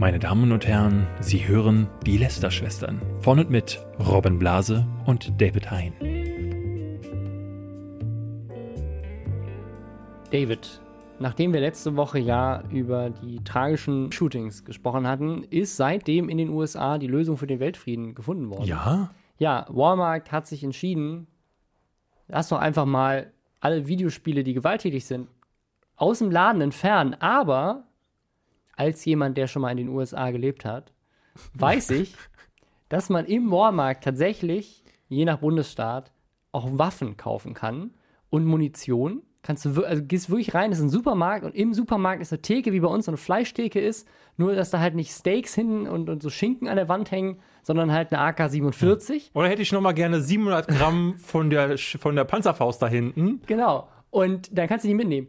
Meine Damen und Herren, Sie hören die Lester-Schwestern. Von und mit Robin Blase und David Hein. David, nachdem wir letzte Woche ja über die tragischen Shootings gesprochen hatten, ist seitdem in den USA die Lösung für den Weltfrieden gefunden worden. Ja? Ja, Walmart hat sich entschieden, lass doch einfach mal alle Videospiele, die gewalttätig sind, aus dem Laden entfernen. Aber als jemand, der schon mal in den USA gelebt hat, weiß ich, dass man im Walmart tatsächlich, je nach Bundesstaat, auch Waffen kaufen kann und Munition. Kannst du, also gehst wirklich rein, das ist ein Supermarkt und im Supermarkt ist eine Theke, wie bei uns so eine Fleischtheke ist, nur dass da halt nicht Steaks hinten und, und so Schinken an der Wand hängen, sondern halt eine AK-47. Oder hätte ich noch mal gerne 700 Gramm von der, von der Panzerfaust da hinten? Genau. Und dann kannst du die mitnehmen.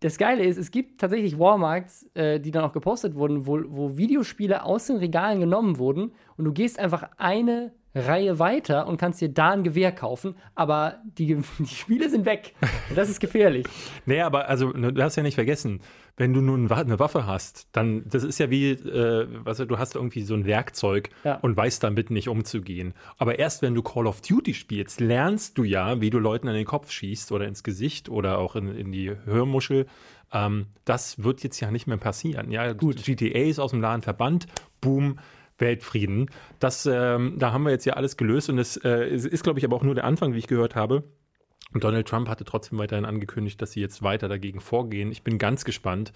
Das Geile ist, es gibt tatsächlich Walmarts, äh, die dann auch gepostet wurden, wo, wo Videospiele aus den Regalen genommen wurden und du gehst einfach eine Reihe weiter und kannst dir da ein Gewehr kaufen, aber die, die Spiele sind weg. Und das ist gefährlich. Nee, aber also, ne, du hast ja nicht vergessen, wenn du nun eine Waffe hast, dann, das ist ja wie, äh, was, du hast irgendwie so ein Werkzeug Ja. und weißt damit nicht umzugehen. Aber erst wenn du Call of Duty spielst, lernst du ja, wie du Leuten an den Kopf schießt oder ins Gesicht oder auch in, in die Hörmuschel. Ähm, das wird jetzt ja nicht mehr passieren. Ja, Gut. GTA ist aus dem Laden verbannt, boom. Weltfrieden. Das, ähm, da haben wir jetzt ja alles gelöst und es äh, ist, glaube ich, aber auch nur der Anfang, wie ich gehört habe. Donald Trump hatte trotzdem weiterhin angekündigt, dass sie jetzt weiter dagegen vorgehen. Ich bin ganz gespannt,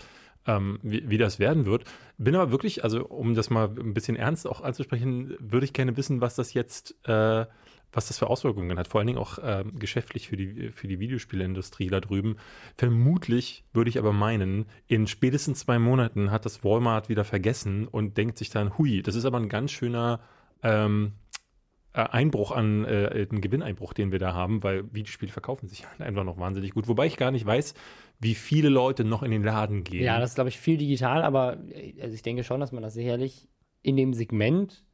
ähm, wie, wie das werden wird. Bin aber wirklich, also um das mal ein bisschen ernst auch anzusprechen, würde ich gerne wissen, was das jetzt, äh, was das für Auswirkungen hat. Vor allen Dingen auch ähm, geschäftlich für die, für die Videospielindustrie da drüben. Vermutlich würde ich aber meinen, in spätestens zwei Monaten hat das Walmart wieder vergessen und denkt sich dann, hui, das ist aber ein ganz schöner ähm, äh, Einbruch an, äh, einen Gewinneinbruch, den wir da haben, weil Videospiele verkaufen sich halt einfach noch wahnsinnig gut. Wobei ich gar nicht weiß, wie viele Leute noch in den Laden gehen. Ja, das ist, glaube ich, viel digital, aber äh, also ich denke schon, dass man das sicherlich in dem Segment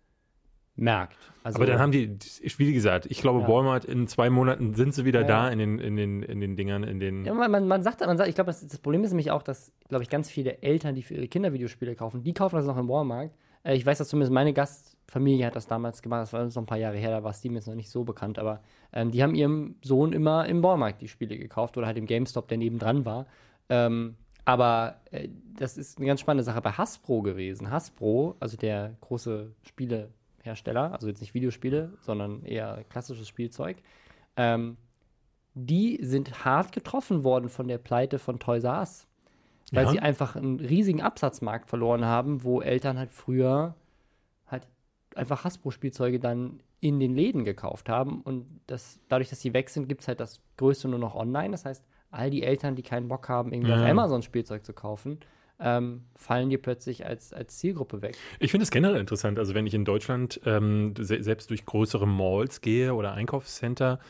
merkt. Also, aber dann haben die, wie gesagt, ich glaube, Ja. Walmart in zwei Monaten sind sie wieder Ja. da in den, in den, in den Dingern, in den. Ja, man, man, sagt, man sagt, ich glaube, das, das Problem ist nämlich auch, dass, glaube ich, ganz viele Eltern, die für ihre Kinder Videospiele kaufen, die kaufen das noch im Walmart. Äh, ich weiß, dass zumindest meine Gastfamilie hat das damals gemacht, das war uns noch ein paar Jahre her, da war Steam jetzt noch nicht so bekannt, aber ähm, die haben ihrem Sohn immer im Walmart die Spiele gekauft oder halt im GameStop, der nebendran war. Ähm, aber äh, das ist eine ganz spannende Sache bei Hasbro gewesen. Hasbro, also der große Spielehersteller, also jetzt nicht Videospiele, sondern eher klassisches Spielzeug, ähm, die sind hart getroffen worden von der Pleite von Toys R Us. Weil Ja. sie einfach einen riesigen Absatzmarkt verloren haben, wo Eltern halt früher halt einfach Hasbro-Spielzeuge dann in den Läden gekauft haben. Und das, dadurch, dass sie weg sind, gibt es halt das Größte nur noch online. Das heißt, all die Eltern, die keinen Bock haben, irgendwie auf Ja. Amazon Spielzeug zu kaufen, ähm, fallen dir plötzlich als, als Zielgruppe weg. Ich finde es generell interessant. Also, wenn ich in Deutschland ähm, se selbst durch größere Malls gehe oder Einkaufscenter,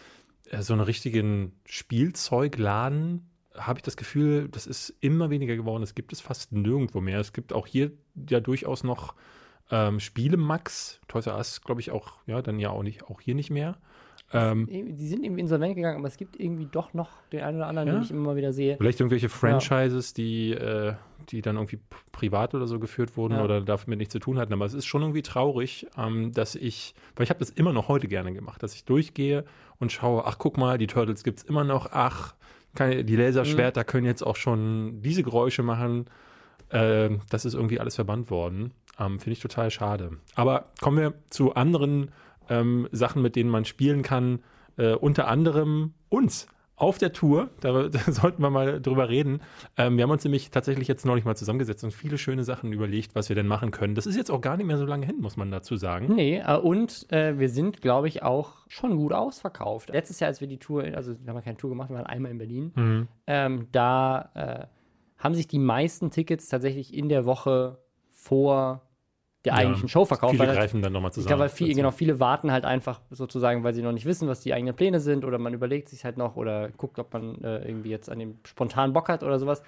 äh, so einen richtigen Spielzeugladen, habe ich das Gefühl, das ist immer weniger geworden. Es gibt es fast nirgendwo mehr. Es gibt auch hier ja durchaus noch ähm, Spiele Max, Toys R Us, glaube ich auch, ja, dann ja auch nicht, auch hier nicht mehr. Ähm, Die sind irgendwie insolvent gegangen, aber es gibt irgendwie doch noch den einen oder anderen, Ja? den ich immer wieder sehe. Vielleicht irgendwelche Franchises, die, äh, die dann irgendwie privat oder so geführt wurden Ja. oder damit nichts zu tun hatten. Aber es ist schon irgendwie traurig, ähm, dass ich, weil ich habe das immer noch heute gerne gemacht, dass ich durchgehe und schaue, ach guck mal, die Turtles gibt es immer noch, ach, kann, die Laserschwerter können jetzt auch schon diese Geräusche machen. Äh, das ist irgendwie alles verbannt worden. Ähm, Finde ich total schade. Aber kommen wir zu anderen ähm, Sachen, mit denen man spielen kann. Äh, unter anderem uns auf der Tour. Da, da sollten wir mal drüber reden. Ähm, wir haben uns nämlich tatsächlich jetzt neulich mal zusammengesetzt und viele schöne Sachen überlegt, was wir denn machen können. Das ist jetzt auch gar nicht mehr so lange hin, muss man dazu sagen. Nee, äh, und äh, wir sind, glaube ich, auch schon gut ausverkauft. Letztes Jahr, als wir die Tour, also wir haben ja keine Tour gemacht, wir waren einmal in Berlin, Mhm. ähm, da äh, haben sich die meisten Tickets tatsächlich in der Woche vor der Ja, eigentlichen Show verkauft. Viele weil halt- greifen dann nochmal zusammen. glaube, weil viele, dazu. genau, viele warten halt einfach sozusagen, weil sie noch nicht wissen, was die eigenen Pläne sind oder man überlegt sich halt noch oder guckt, ob man äh, irgendwie jetzt an dem spontan Bock hat oder sowas.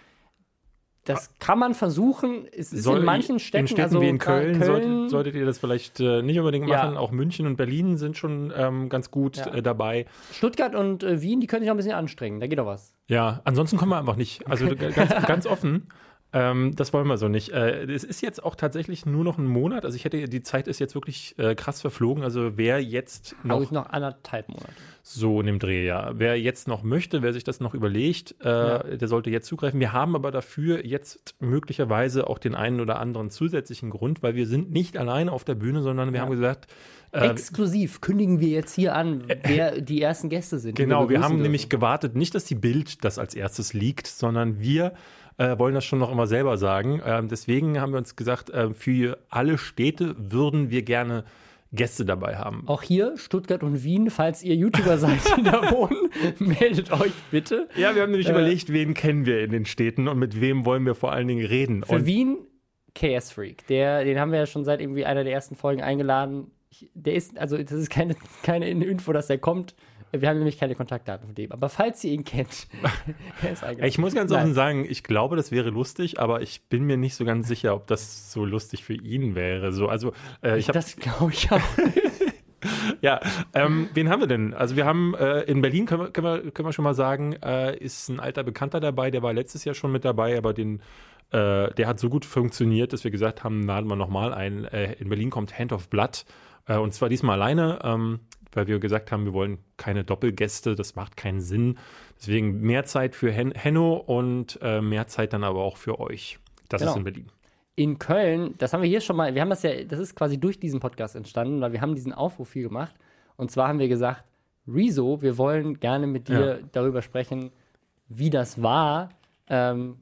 Das kann man versuchen. Es ist Soll- in manchen Städten, in Städten also wie in klar, Köln, Solltet, solltet ihr das vielleicht äh, nicht unbedingt Ja. machen. Auch München und Berlin sind schon ähm, ganz gut Ja. äh, dabei. Stuttgart und äh, Wien, die können sich noch ein bisschen anstrengen. Da geht doch was. Ja, ansonsten kommen wir einfach nicht. Also ganz, ganz offen. Ähm, das wollen wir so nicht. Äh, es ist jetzt auch tatsächlich nur noch ein Monat. Also ich hätte, die Zeit ist jetzt wirklich äh, krass verflogen. Also wer jetzt noch, Noch, noch anderthalb Monate. so in dem Dreh, ja. Wer jetzt noch möchte, wer sich das noch überlegt, äh, Ja. der sollte jetzt zugreifen. Wir haben aber dafür jetzt möglicherweise auch den einen oder anderen zusätzlichen Grund, weil wir sind nicht alleine auf der Bühne, sondern wir Ja. haben gesagt, äh, Exklusiv kündigen wir jetzt hier an, wer die ersten Gäste sind. Genau, wir begrüßen haben dürfen. nämlich gewartet, nicht, dass die Bild das als erstes liegt, sondern wir äh, wollen das schon noch immer selber sagen. Ähm, deswegen haben wir uns gesagt, äh, für alle Städte würden wir gerne Gäste dabei haben. Auch hier, Stuttgart und Wien, falls ihr YouTuber seid, die da wohnen, meldet euch bitte. Ja, wir haben nämlich Äh, überlegt, wen kennen wir in den Städten und mit wem wollen wir vor allen Dingen reden. Für Und Wien, KS Freak. Der, den haben wir ja schon seit irgendwie einer der ersten Folgen eingeladen. Ich, der ist, also das ist keine, keine Info, dass er kommt. Wir haben nämlich keine Kontaktdaten von dem. Aber falls ihr ihn kennt, er ist eingeladen. ich muss ganz Nein. offen sagen, ich glaube, das wäre lustig, aber ich bin mir nicht so ganz sicher, ob das so lustig für ihn wäre. So, also äh, ich habe das glaube ich auch. Ja, ähm, wen haben wir denn? Also wir haben äh, in Berlin, können wir, können, wir, können wir schon mal sagen, äh, ist ein alter Bekannter dabei, der war letztes Jahr schon mit dabei, aber den, äh, der hat so gut funktioniert, dass wir gesagt haben, laden wir nochmal ein. Äh, in Berlin kommt Hand of Blood äh, und zwar diesmal alleine, ähm, weil wir gesagt haben, wir wollen keine Doppelgäste, das macht keinen Sinn. Deswegen mehr Zeit für Hen Henno und äh, mehr Zeit dann aber auch für euch. Das Genau. ist in Berlin. in Köln, das haben wir hier schon mal, wir haben das ja, das ist quasi durch diesen Podcast entstanden, weil wir haben diesen Aufruf viel gemacht. Und zwar haben wir gesagt, Rezo, wir wollen gerne mit dir Ja. darüber sprechen, wie das war, ähm,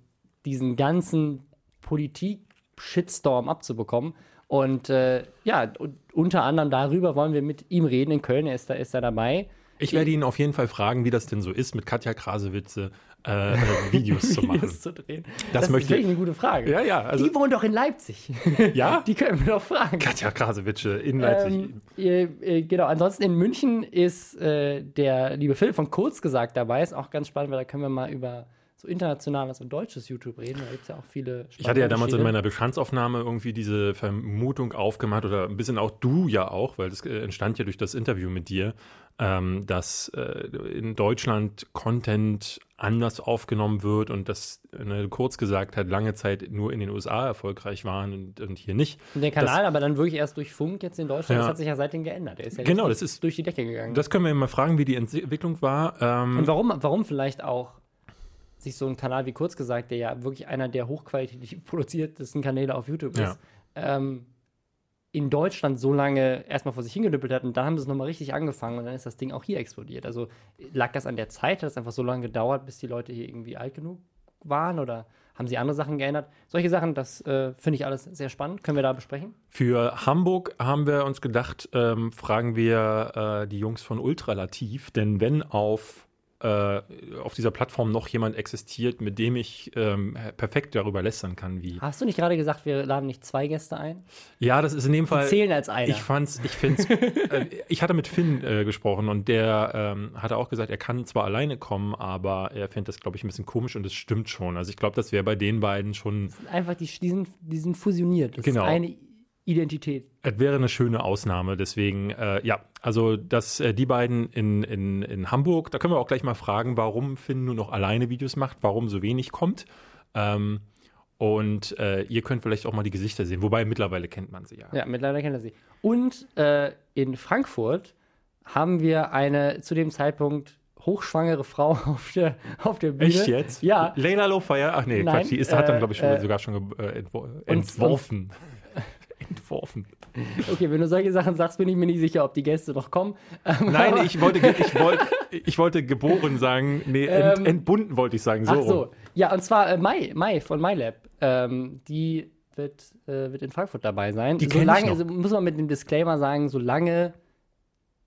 diesen ganzen Politik-Shitstorm abzubekommen. Und äh, ja, unter anderem darüber wollen wir mit ihm reden. In Köln er ist da, ist er dabei. Ich werde ihn auf jeden Fall fragen, wie das denn so ist, mit Katja Krasewitze äh, äh, Videos zu machen. Videos zu drehen. Das ist möchte- wirklich eine gute Frage. Ja, ja, also Die wohnen doch in Leipzig. ja, Die können wir doch fragen. Katja Krasewitsche in Leipzig. Ähm, äh, genau, ansonsten in München ist äh, der liebe Philipp von Kurz gesagt dabei. Ist auch ganz spannend, weil da können wir mal über so internationales und deutsches YouTube reden. Da gibt es ja auch viele ich hatte ja damals in meiner Bestandsaufnahme irgendwie diese Vermutung aufgemacht oder ein bisschen auch du ja auch, weil das äh, entstand ja durch das Interview mit dir, ähm, dass äh, in Deutschland Content anders aufgenommen wird und dass ne, kurz gesagt hat, lange Zeit nur in den USA erfolgreich waren und, und hier nicht. Und der Kanal aber dann wirklich erst durch Funk jetzt in Deutschland. Ja. Das hat sich ja seitdem geändert. Der ist ja Genau, das ist- durch die Decke gegangen. Das können wir mal fragen, wie die Entwicklung war. Ähm, und warum, warum vielleicht auch sich so ein Kanal wie kurz gesagt, der ja wirklich einer der hochqualitativ produziertesten Kanäle auf YouTube Ja. ist, ähm, in Deutschland so lange erstmal vor sich hingedüppelt hat und dann haben sie es nochmal richtig angefangen und dann ist das Ding auch hier explodiert. Also lag das an der Zeit? Hat es einfach so lange gedauert, bis die Leute hier irgendwie alt genug waren oder haben sie andere Sachen geändert? Solche Sachen, das äh, finde ich alles sehr spannend. Können wir da besprechen? Für Hamburg haben wir uns gedacht, ähm, fragen wir äh, die Jungs von Ultralativ, denn wenn auf, äh, auf dieser Plattform noch jemand existiert, mit dem ich ähm, perfekt darüber lästern kann, wie. Hast du nicht gerade gesagt, wir laden nicht zwei Gäste ein? Ja, das ist in dem Die Fall. zählen als einer. Ich fand's, ich find's, äh, ich hatte mit Finn äh, gesprochen und der ähm, hatte auch gesagt, er kann zwar alleine kommen, aber er findet das, glaube ich, ein bisschen komisch und es stimmt schon. Also ich glaube, das wäre bei den beiden schon Einfach, die, die, sind, die sind fusioniert. Das Genau. ist eine Identität. Es wäre eine schöne Ausnahme, deswegen, äh, ja, also dass äh, die beiden in, in, in Hamburg, da können wir auch gleich mal fragen, warum Finn nur noch alleine Videos macht, warum so wenig kommt. Ähm, und äh, ihr könnt vielleicht auch mal die Gesichter sehen, wobei mittlerweile kennt man sie ja. Ja, mittlerweile kennt er sie. Und äh, in Frankfurt haben wir eine zu dem Zeitpunkt hochschwangere Frau auf der, auf der Bühne. Echt jetzt? Ja. Leila Lofire, ach nee, Nein, Quatsch, die ist, hat dann, äh, glaube ich, schon, äh, sogar schon äh, entwo und- entworfen. Okay, wenn du solche Sachen sagst, bin ich mir nicht sicher, ob die Gäste noch kommen. Ähm, Nein, ich wollte, ich wollte, ich wollte geboren sagen, nee, ent, Ähm, entbunden wollte ich sagen, so. Ach so. rum. Ja, und zwar äh, Mai, Mai von MyLab. Ähm, die wird, äh, wird in Frankfurt dabei sein. Die kenn ich solange, noch. also muss man mit dem Disclaimer sagen, solange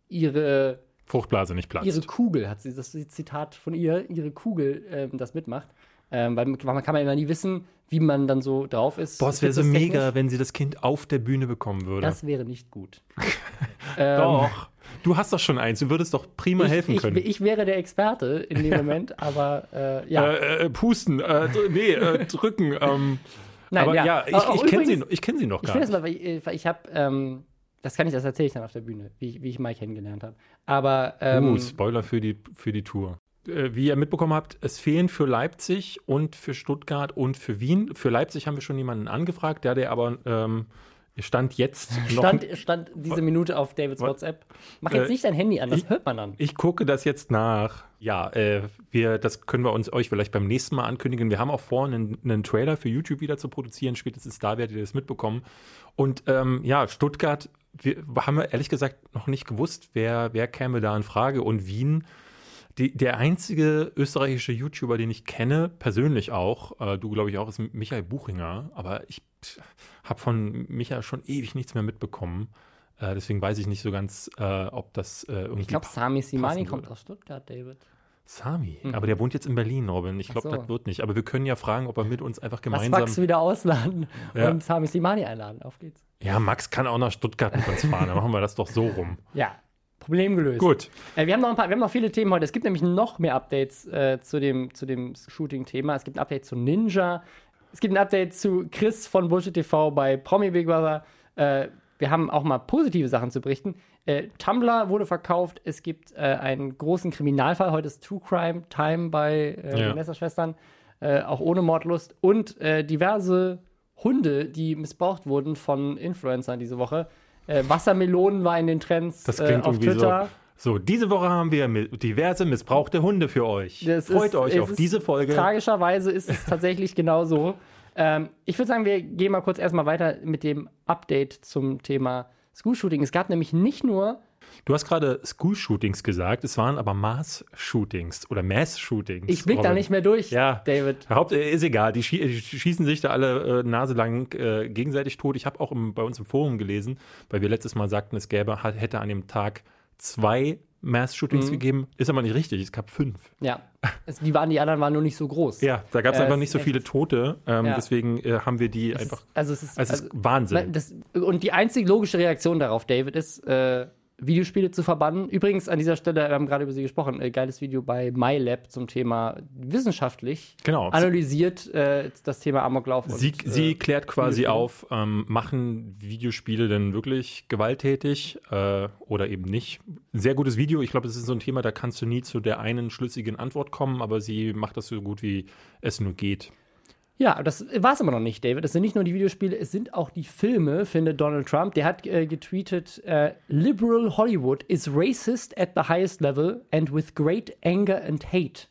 ihre Fruchtblase nicht platzt. ihre Kugel, hat sie, das ist ein Zitat von ihr, ihre Kugel ähm, das mitmacht. Ähm, weil man kann man immer nie wissen, wie man dann so drauf ist. Boah, es wäre so mega, wenn sie das Kind auf der Bühne bekommen würde. Das wäre nicht gut. ähm, Doch. Du hast doch schon eins. Du würdest doch prima ich, helfen ich, können. Ich wäre der Experte in dem Moment, aber äh, ja. äh, äh, pusten, äh, nee, äh, drücken. Ähm, Nein, aber ja. ja, ich, Aber ich kenne sie, ich kenn sie noch Ich gar finde das nicht. mal, weil ich, ich habe, ähm, das kann ich, das erzähle ich dann auf der Bühne, wie, ich- wie ich Mai kennengelernt habe. Aber ähm, uh, Spoiler für die, für die Tour. Äh, wie ihr mitbekommen habt, es fehlen für Leipzig und für Stuttgart und für Wien. Für Leipzig haben wir schon jemanden angefragt, der, der aber ähm, stand jetzt noch. Stand, stand diese Minute auf Davids WhatsApp. Mach jetzt Äh, nicht dein Handy an, das ich- hört man dann. Ich gucke das jetzt nach. Ja, äh, wir, das können wir uns euch vielleicht beim nächsten Mal ankündigen. Wir haben auch vor, einen, einen Trailer für YouTube wieder zu produzieren. Spätestens da werdet ihr das mitbekommen. Und ähm, ja, Stuttgart, wir haben wir ehrlich gesagt noch nicht gewusst, wer, wer käme da in Frage. Und Wien, die, der einzige österreichische YouTuber, den ich kenne, persönlich auch, äh, du glaube ich auch, ist Michael Buchinger. Aber ich habe von Michael schon ewig nichts mehr mitbekommen. Äh, deswegen weiß ich nicht so ganz, äh, ob das äh, irgendwie Ich glaube, Sami Simani kommt würde. aus Stuttgart, David. Sami, aber der wohnt jetzt in Berlin, Robin. Ich glaube, so. das wird nicht. Aber wir können ja fragen, ob er mit uns einfach Lass gemeinsam. Max wieder ausladen Ja. und Sami Simani einladen. Auf geht's. Ja, Max kann auch nach Stuttgart mit uns fahren. Dann machen wir das doch so rum. Ja, Problem gelöst. Gut. Äh, wir, haben noch ein paar, wir haben noch viele Themen heute. Es gibt nämlich noch mehr Updates äh, zu dem, zu dem Shooting-Thema. Es gibt ein Update zu Ninja. Es gibt ein Update zu Chris von Bullshit TV bei Promi Big Brother. Äh, wir haben auch mal positive Sachen zu berichten. Äh, Tumblr wurde verkauft. Es gibt äh, einen großen Kriminalfall. Heute ist True Crime Time bei äh, Ja. den Messerschwestern. Äh, auch ohne Mordlust. Und diverse Hunde, die missbraucht wurden von Influencern diese Woche. Äh, Wassermelonen war in den Trends Das äh, klingt auf irgendwie Twitter. so. So, diese Woche haben wir diverse missbrauchte Hunde für euch. Das Freut ist- euch auf diese Folge. Tragischerweise ist es tatsächlich genau so. Ähm, ich würde sagen, wir gehen mal kurz erstmal weiter mit dem Update zum Thema School-Shooting. Es gab nämlich nicht nur, Du hast gerade School-Shootings gesagt. Es waren aber Mass-Shootings oder Mass-Shootings. ich blick da Robin. nicht mehr durch, Ja. David. Haupt, äh, ist egal, die, die schießen sich da alle äh, naselang äh, gegenseitig tot. Ich habe auch im, bei uns im Forum gelesen, weil wir letztes Mal sagten, es gäbe, hätte an dem Tag zwei Mass-Shootings Mhm. gegeben. Ist aber nicht richtig, es gab fünf. Ja, es, die, waren, die anderen waren nur nicht so groß. Ja, da gab es Äh, einfach nicht so viele Tote. Ähm, Ja. Deswegen äh, haben wir die Es einfach. Ist, also es ist, Es ist also, Wahnsinn. das, und die einzige logische Reaktion darauf, David, ist, äh, Videospiele zu verbannen. Übrigens, an dieser Stelle, wir haben gerade über sie gesprochen, äh, geiles Video bei MyLab zum Thema wissenschaftlich Genau. analysiert äh, das Thema Amoklauf. Sie, und, sie äh, klärt quasi auf, ähm, machen Videospiele denn wirklich gewalttätig äh, oder eben nicht? Sehr gutes Video. Ich glaube, es ist so ein Thema, da kannst du nie zu der einen schlüssigen Antwort kommen, aber sie macht das so gut, wie es nur geht. Ja, das war es aber noch nicht, David. Es sind nicht nur die Videospiele, es sind auch die Filme, findet Donald Trump. Der hat äh, getweetet: äh, Liberal Hollywood is racist at the highest level and with great anger and hate.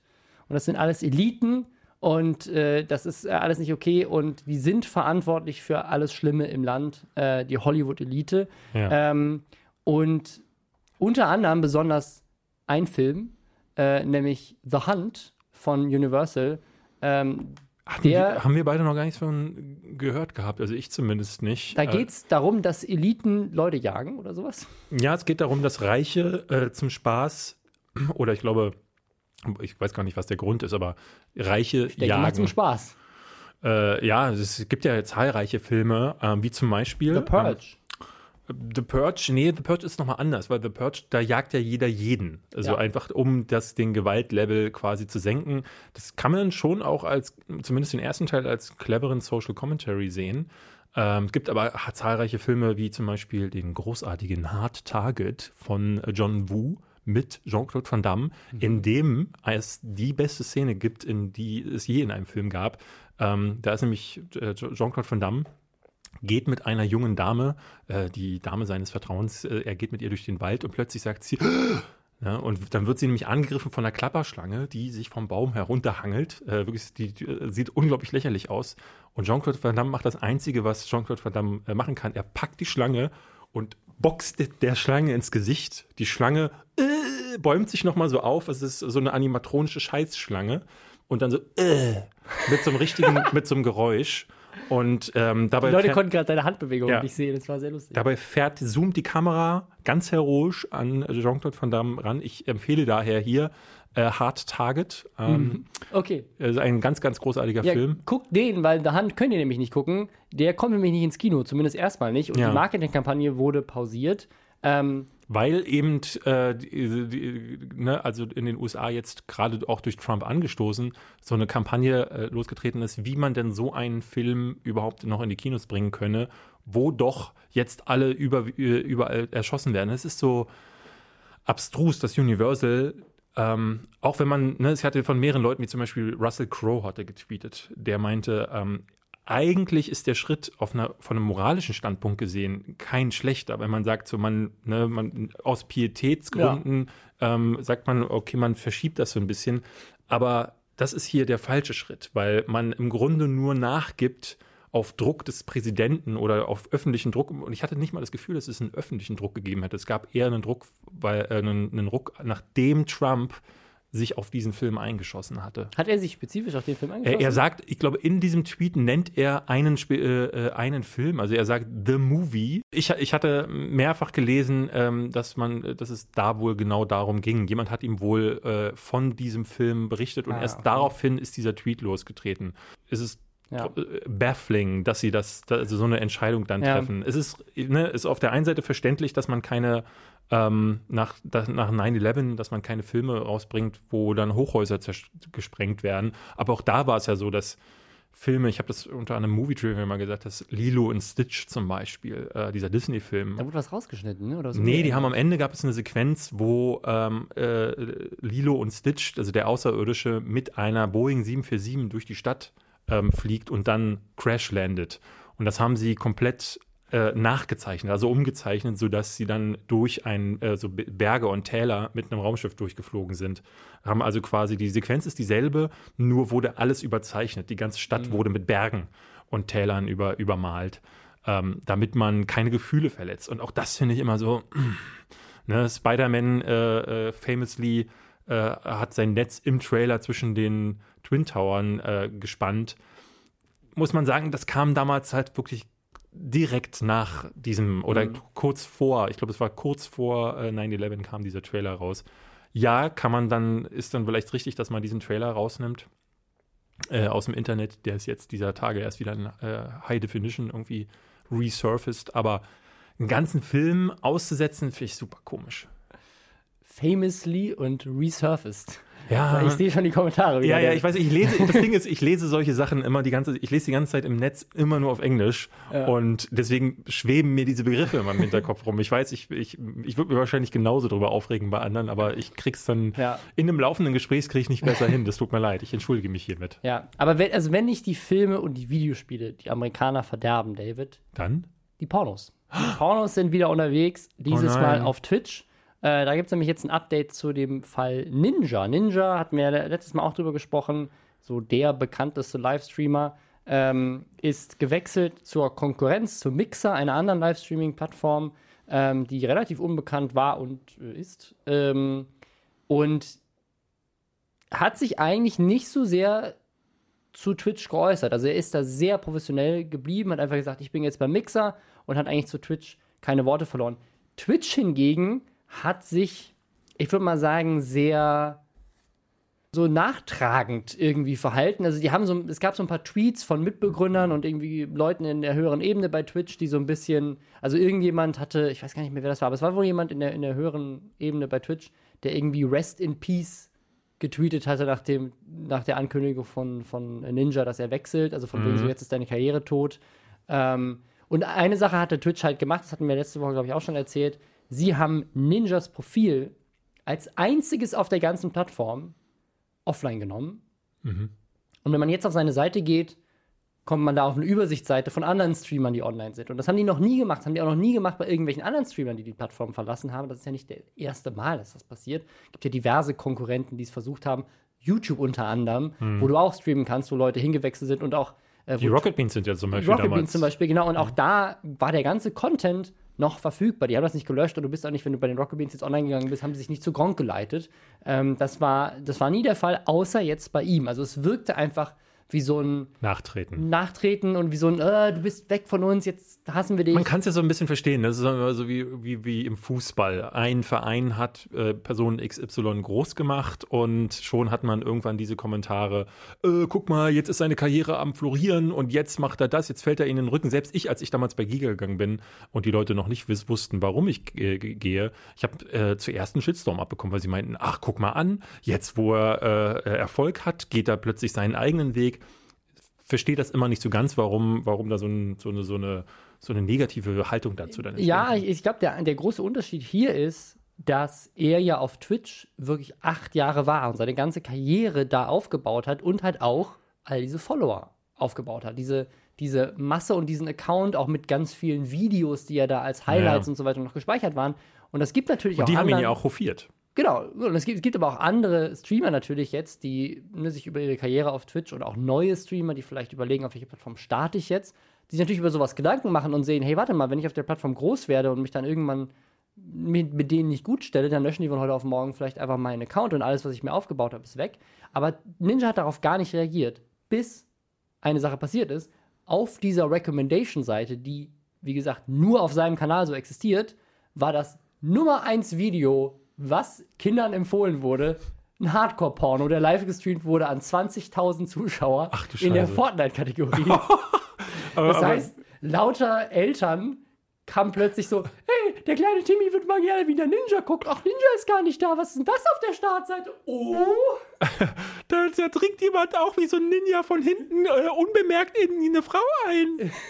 Und das sind alles Eliten und äh, das ist äh, alles nicht okay und die sind verantwortlich für alles Schlimme im Land, äh, die Hollywood-Elite. Ja. Ähm, und unter anderem besonders ein Film, äh, nämlich The Hunt von Universal. Ähm, Hatten der- wir, haben wir beide noch gar nichts von gehört gehabt, also ich zumindest nicht. Da Äh, geht es darum, dass Eliten Leute jagen oder sowas. Ja, es geht darum, dass Reiche äh, zum Spaß oder ich glaube, ich weiß gar nicht, was der Grund ist, aber Reiche Ich denke mal zum jagen. Spaß. Äh, ja, es gibt ja zahlreiche Filme, ähm, wie zum Beispiel The Purge. The Purge, nee, The Purge ist nochmal anders, weil The Purge, da jagt ja jeder jeden. Also Ja. einfach, um das, den Gewaltlevel quasi zu senken. Das kann man schon auch als, zumindest den ersten Teil, als cleveren Social Commentary sehen. Ähm, es gibt aber zahlreiche Filme, wie zum Beispiel den großartigen Hard Target von John Woo mit Jean-Claude Van Damme, in dem es die beste Szene gibt, in die es je in einem Film gab. Ähm, da ist nämlich äh, Jean-Claude Van Damme geht mit einer jungen Dame, äh, die Dame seines Vertrauens, äh, er geht mit ihr durch den Wald und plötzlich sagt sie, ja, und dann wird sie nämlich angegriffen von einer Klapperschlange, die sich vom Baum herunterhangelt. Äh, wirklich, die, die äh, sieht unglaublich lächerlich aus. Und Jean-Claude Van Damme macht das Einzige, was Jean-Claude Van Damme äh, machen kann. Er packt die Schlange und boxt de- der Schlange ins Gesicht. Die Schlange äh, bäumt sich nochmal so auf. Es ist so eine animatronische Scheißschlange. Und dann so äh, mit so einem richtigen, mit so einem Geräusch. Und ähm, dabei Die Leute fährt- konnten gerade deine Handbewegung Ja. nicht sehen. Das war sehr lustig. Dabei fährt, zoomt die Kamera ganz heroisch an Jean-Claude Van Damme ran. Ich empfehle daher hier äh, Hard Target. Ähm, Okay. ist ein ganz, ganz großartiger Ja, Film. guckt den, weil The Hunt könnt ihr nämlich nicht gucken. Der kommt nämlich nicht ins Kino, zumindest erstmal nicht. Und Ja. die Marketingkampagne wurde pausiert. Ähm, Weil eben, äh, die, die, ne, also in den USA jetzt gerade auch durch Trump angestoßen, so eine Kampagne äh, losgetreten ist, wie man denn so einen Film überhaupt noch in die Kinos bringen könne, wo doch jetzt alle über, überall erschossen werden. Es ist so abstrus, dass Universal ähm, auch wenn man, ne, ich hatte von mehreren Leuten, wie zum Beispiel Russell Crowe hatte getweetet, der meinte, ähm, eigentlich ist der Schritt einer, von einem moralischen Standpunkt gesehen kein schlechter, wenn man sagt, so man, ne, man aus Pietätsgründen ja. ähm, sagt man, okay, man verschiebt das so ein bisschen. Aber das ist hier der falsche Schritt, weil man im Grunde nur nachgibt auf Druck des Präsidenten oder auf öffentlichen Druck. Und ich hatte nicht mal das Gefühl, dass es einen öffentlichen Druck gegeben hätte. Es gab eher einen Druck, weil äh, einen, einen Ruck, nachdem Trump sich auf diesen Film eingeschossen hatte. Hat er sich spezifisch auf den Film eingeschossen? Er, er sagt, ich glaube, in diesem Tweet nennt er einen, äh, äh, einen Film, also er sagt The Movie. Ich, ich hatte mehrfach gelesen, ähm, dass man, dass es da wohl genau darum ging. Jemand hat ihm wohl äh, von diesem Film berichtet und ah, erst okay. daraufhin ist dieser Tweet losgetreten. Es ist ja. Äh, baffling, dass sie das, also so eine Entscheidung dann ja. treffen. Es ist, ne, ist auf der einen Seite verständlich, dass man keine ähm, nach, nach 9-11, dass man keine Filme rausbringt, wo dann Hochhäuser gesprengt werden. Aber auch da war es ja so, dass Filme, ich habe das unter einem Movie Trivia mal gesagt, dass Lilo und Stitch zum Beispiel, äh, dieser Disney-Film. Da wurde was rausgeschnitten, ne? Oder so nee, die haben am Ende gab es eine Sequenz, wo ähm, äh, Lilo und Stitch, also der Außerirdische, mit einer Boeing 747 durch die Stadt ähm, fliegt und dann crash landet. Und das haben sie komplett äh, nachgezeichnet, also umgezeichnet, sodass sie dann durch ein, äh, so Berge und Täler mit einem Raumschiff durchgeflogen sind. Haben also quasi, die Sequenz ist dieselbe, nur wurde alles überzeichnet. Die ganze Stadt mhm. wurde mit Bergen und Tälern über, übermalt, ähm, damit man keine Gefühle verletzt. Und auch das finde ich immer so, ne, Spider-Man äh, äh, famously äh, hat sein Netz im Trailer zwischen den Twin Towern gespannt. Muss man sagen, das kam damals halt wirklich direkt nach diesem oder mhm. kurz vor, ich glaube, es war kurz vor äh, 9-11 kam dieser Trailer raus. Ja, kann man dann, ist dann vielleicht richtig, dass man diesen Trailer rausnimmt äh, aus dem Internet. Der ist jetzt dieser Tage erst wieder in äh, High Definition irgendwie resurfaced, aber einen ganzen Film auszusetzen, finde ich super komisch. Famously und resurfaced. Ja. Ich sehe schon die Kommentare. Ja, ja, ich weiß, ich lese, das Ding ist, ich lese solche Sachen immer die ganze, ich lese die ganze Zeit im Netz immer nur auf Englisch ja. und deswegen schweben mir diese Begriffe immer im Hinterkopf rum. Ich weiß, ich, ich, ich würde mir wahrscheinlich genauso drüber aufregen bei anderen, aber ich krieg's dann ja. in einem laufenden Gespräch kriege ich nicht besser hin. Das tut mir leid. Ich entschuldige mich hiermit. Ja, aber wenn, also wenn nicht die Filme und die Videospiele die Amerikaner verderben, David. Dann? Die Pornos. Die Pornos sind wieder unterwegs, dieses oh Mal auf Twitch. Äh, da gibt es nämlich jetzt ein Update zu dem Fall Ninja. Ninja hatten wir letztes Mal auch drüber gesprochen, so der bekannteste Livestreamer, ähm, ist gewechselt zur Konkurrenz, zu Mixer, einer anderen Livestreaming-Plattform, ähm, die relativ unbekannt war und äh, ist. Ähm, und hat sich eigentlich nicht so sehr zu Twitch geäußert. Also er ist da sehr professionell geblieben, hat einfach gesagt, ich bin jetzt beim Mixer und hat eigentlich zu Twitch keine Worte verloren. Twitch hingegen hat sich, ich würde mal sagen, sehr so nachtragend irgendwie verhalten. Also die haben so, es gab so ein paar Tweets von Mitbegründern und irgendwie Leuten in der höheren Ebene bei Twitch, die so ein bisschen, also irgendjemand hatte, ich weiß gar nicht mehr, wer das war, aber es war wohl jemand in der, in der höheren Ebene bei Twitch, der irgendwie Rest in Peace getweetet hatte nach, dem, nach der Ankündigung von, von Ninja, dass er wechselt, also von mhm. wegen so, jetzt ist deine Karriere tot. Ähm, und eine Sache hat der Twitch halt gemacht, das hatten wir letzte Woche, glaube ich, auch schon erzählt, sie haben Ninjas Profil als einziges auf der ganzen Plattform offline genommen. Mhm. Und wenn man jetzt auf seine Seite geht, kommt man da auf eine Übersichtsseite von anderen Streamern, die online sind. Und das haben die noch nie gemacht. Das haben die auch noch nie gemacht bei irgendwelchen anderen Streamern, die die Plattform verlassen haben. Das ist ja nicht das erste Mal, dass das passiert. Es gibt ja diverse Konkurrenten, die es versucht haben. YouTube unter anderem, mhm. wo du auch streamen kannst, wo Leute hingewechselt sind und auch. Äh, die Rocket Beans sind ja zum Beispiel. Rocket damals. Beans zum Beispiel, genau. Und auch mhm. da war der ganze Content noch verfügbar. Die haben das nicht gelöscht und du bist auch nicht, wenn du bei den Rocket Beans jetzt online gegangen bist, haben sie sich nicht zu Gronk geleitet. Ähm, das, war, das war nie der Fall, außer jetzt bei ihm. Also es wirkte einfach wie so ein Nachtreten. Nachtreten und wie so ein, äh, du bist weg von uns, jetzt hassen wir dich. Man kann es ja so ein bisschen verstehen. Das ist so wie, wie, wie im Fußball. Ein Verein hat äh, Person XY groß gemacht und schon hat man irgendwann diese Kommentare, äh, guck mal, jetzt ist seine Karriere am Florieren und jetzt macht er das, jetzt fällt er in den Rücken. Selbst ich, als ich damals bei Giga gegangen bin und die Leute noch nicht wussten, warum ich gehe, ich habe äh, zuerst einen Shitstorm abbekommen, weil sie meinten, ach, guck mal an, jetzt wo er äh, Erfolg hat, geht er plötzlich seinen eigenen Weg verstehe das immer nicht so ganz, warum, warum da so, ein, so, eine, so, eine, so eine negative Haltung dazu dann ist. Ja, ich, ich glaube, der, der große Unterschied hier ist, dass er ja auf Twitch wirklich acht Jahre war und seine ganze Karriere da aufgebaut hat und halt auch all diese Follower aufgebaut hat. Diese, diese Masse und diesen Account auch mit ganz vielen Videos, die ja da als Highlights Ja. und so weiter noch gespeichert waren. Und das gibt natürlich Und auch die haben ihn ja auch hofiert. Genau, und es gibt, es gibt aber auch andere Streamer natürlich jetzt, die ne, sich über ihre Karriere auf Twitch oder auch neue Streamer, die vielleicht überlegen, auf welche Plattform starte ich jetzt, die sich natürlich über sowas Gedanken machen und sehen, hey, warte mal, wenn ich auf der Plattform groß werde und mich dann irgendwann mit, mit denen nicht gut stelle, dann löschen die von heute auf morgen vielleicht einfach meinen Account und alles, was ich mir aufgebaut habe, ist weg. Aber Ninja hat darauf gar nicht reagiert, bis eine Sache passiert ist. Auf dieser Recommendation-Seite, die, wie gesagt, nur auf seinem Kanal so existiert, war das Nummer 1 Video, was Kindern empfohlen wurde, ein Hardcore-Porno, der live gestreamt wurde an 20.000 Zuschauer in der. Fortnite-Kategorie. Das heißt, lauter Eltern kamen plötzlich so, hey, der kleine Timmy wird mal gerne wieder Ninja gucken. Ach, Ninja ist gar nicht da. Was ist denn das auf der Startseite? Oh. da, da dringt jemand auch wie so ein Ninja von hinten äh, unbemerkt in eine Frau ein.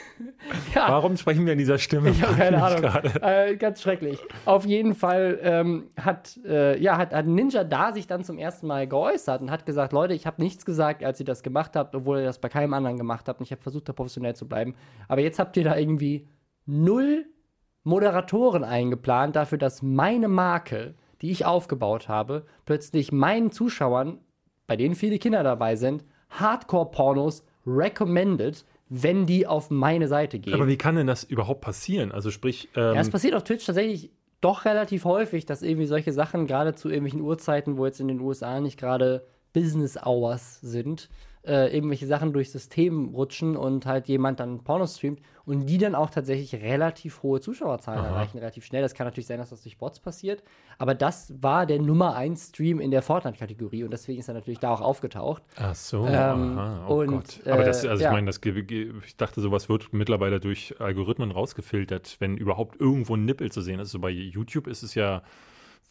Ja, Warum sprechen wir in dieser Stimme? ich habe keine Ahnung. Äh, ganz schrecklich. Auf jeden Fall ähm, hat, äh, ja, hat, hat Ninja da sich dann zum ersten Mal geäußert und hat gesagt, Leute, ich habe nichts gesagt, als ihr das gemacht habt, obwohl ihr das bei keinem anderen gemacht habt. Und ich habe versucht, da professionell zu bleiben. Aber jetzt habt ihr da irgendwie null Moderatoren eingeplant dafür, dass meine Marke, die ich aufgebaut habe, plötzlich meinen Zuschauern, bei denen viele Kinder dabei sind, Hardcore-Pornos recommended, wenn die auf meine Seite gehen. Aber wie kann denn das überhaupt passieren? Also sprich, ähm, Ja, es passiert auf Twitch tatsächlich doch relativ häufig, dass irgendwie solche Sachen gerade zu irgendwelchen Uhrzeiten, wo jetzt in den USA nicht gerade Business Hours sind, äh, irgendwelche Sachen durchs System rutschen und halt jemand dann Porno streamt und die dann auch tatsächlich relativ hohe Zuschauerzahlen erreichen, relativ schnell. Das kann natürlich sein, dass das durch Bots passiert, aber das war der Nummer 1 Stream in der Fortnite-Kategorie und deswegen ist er natürlich da auch aufgetaucht. Ach so, Ähm, aha, oh und, Gott. Aber das, äh, also ja. ich meine, das, ich dachte, sowas wird mittlerweile durch Algorithmen rausgefiltert, wenn überhaupt irgendwo ein Nippel zu sehen ist. So bei YouTube ist es ja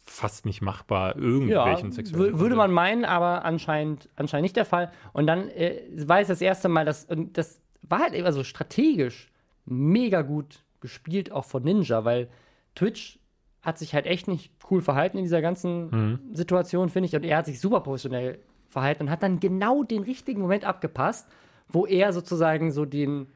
fast nicht machbar, Ja, irgendwelchen wür- sexuellen würde man meinen, aber anscheinend, anscheinend nicht der Fall. Und dann äh, war es das erste Mal, dass, und das war halt immer so strategisch mega gut gespielt, auch von Ninja, weil Twitch hat sich halt echt nicht cool verhalten in dieser ganzen Mhm. Situation, finde ich. Und er hat sich super professionell verhalten und hat dann genau den richtigen Moment abgepasst, wo er sozusagen so den,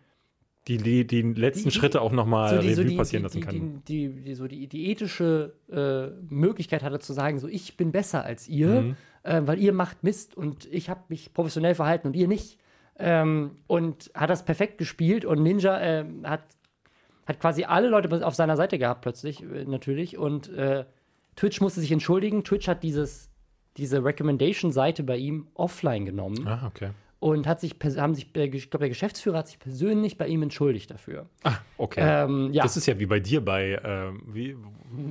Die, die, die letzten Die- Schritte auch nochmal so die, so Revue die, passieren lassen kann. die, die, so die, die ethische äh, Möglichkeit hatte zu sagen, so ich bin besser als ihr, Mhm. äh, weil ihr macht Mist und ich habe mich professionell verhalten und ihr nicht. Ähm, und hat das perfekt gespielt und Ninja ähm, hat, hat quasi alle Leute auf seiner Seite gehabt plötzlich, äh, natürlich. Und äh, Twitch musste sich entschuldigen. Twitch hat dieses, diese Recommendation-Seite bei ihm offline genommen Ah, okay. Und hat sich, haben sich, äh, ich glaube, der Geschäftsführer hat sich persönlich bei ihm entschuldigt dafür. Ah, okay. Ähm, ja. Das ist ja wie bei dir bei, ähm, wie,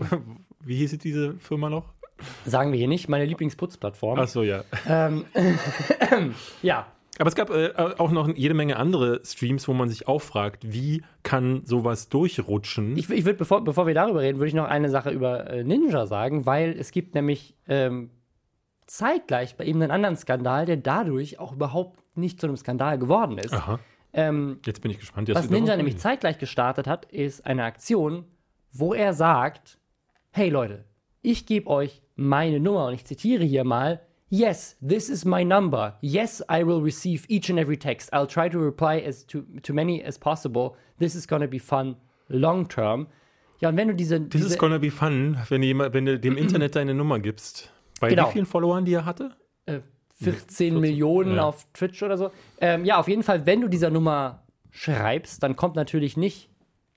wie hieß diese Firma noch? Sagen wir hier nicht, meine Lieblingsputzplattform. Ach so, ja. ja, Aber es gab äh, auch noch jede Menge andere Streams, wo man sich auch fragt, wie kann sowas durchrutschen? ich, ich würde, bevor, bevor wir darüber reden, würde ich noch eine Sache über äh, Ninja sagen, weil es gibt nämlich ähm, zeitgleich bei ihm einen anderen Skandal, der dadurch auch überhaupt nicht zu einem Skandal geworden ist. Aha, Ähm, jetzt bin ich gespannt. Jetzt was Ninja nämlich zeitgleich gestartet hat, ist eine Aktion, wo er sagt, hey Leute, ich gebe euch meine Nummer und ich zitiere hier mal, Yes, this is my number. Yes, I will receive each and every text. I'll try to reply as to, to many as possible. This is gonna be fun long term. Ja, und wenn du diese, This diese is gonna be fun, wenn jemand, wenn du dem Internet deine Nummer gibst. Bei Genau. wie vielen Followern, die er hatte? äh, 14 Millionen ja. auf Twitch oder so. Ähm, ja, auf jeden Fall, wenn du dieser Nummer schreibst, dann kommt natürlich nicht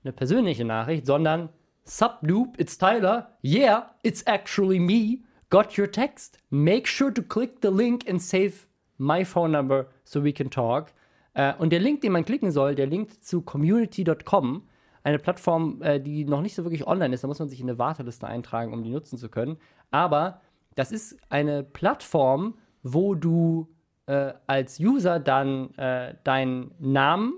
eine persönliche Nachricht, sondern Sup, Noob, it's Tyler. Yeah, it's actually me. Got your text. Make sure to click the link and save my phone number so we can talk. Äh, und der Link, den man klicken soll, der linkt zu community.com, eine Plattform, äh, die noch nicht so wirklich online ist. Da muss man sich in eine Warteliste eintragen, um die nutzen zu können. Aber das ist eine Plattform, wo du äh, als User dann äh, deinen Namen,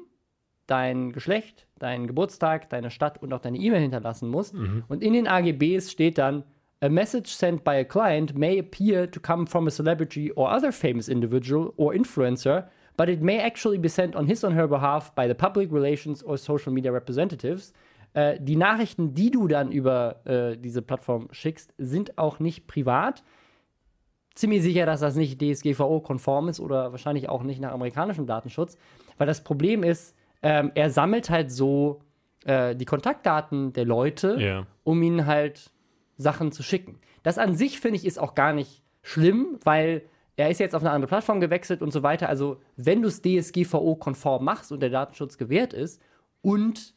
dein Geschlecht, deinen Geburtstag, deine Stadt und auch deine E-Mail hinterlassen musst. Und in den AGBs steht dann, a message sent by a client may appear to come from a celebrity or other famous individual or influencer, but it may actually be sent on his or her behalf by the public relations or social media representatives. Äh, die Nachrichten, die du dann über äh, diese Plattform schickst, sind auch nicht privat. Ziemlich sicher, dass das nicht DSGVO-konform ist oder wahrscheinlich auch nicht nach amerikanischem Datenschutz. Weil das Problem ist, ähm, er sammelt halt so äh, die Kontaktdaten der Leute, Ja. um ihnen halt Sachen zu schicken. Das an sich, finde ich, ist auch gar nicht schlimm, weil er ist jetzt auf eine andere Plattform gewechselt und so weiter. Also, wenn du es DSGVO-konform machst und der Datenschutz gewährt ist und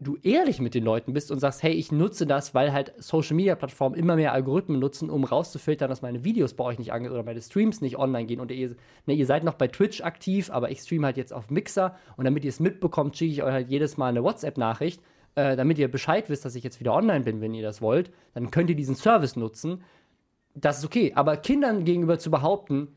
du ehrlich mit den Leuten bist und sagst, hey, ich nutze das, weil halt Social-Media-Plattformen immer mehr Algorithmen nutzen, um rauszufiltern, dass meine Videos bei euch nicht ange oder meine Streams nicht online gehen. Und ihr, ne, ihr seid noch bei Twitch aktiv, aber ich streame halt jetzt auf Mixer. Und damit ihr es mitbekommt, schicke ich euch halt jedes Mal eine WhatsApp-Nachricht, äh, damit ihr Bescheid wisst, dass ich jetzt wieder online bin, wenn ihr das wollt, dann könnt ihr diesen Service nutzen. Das ist okay, aber Kindern gegenüber zu behaupten,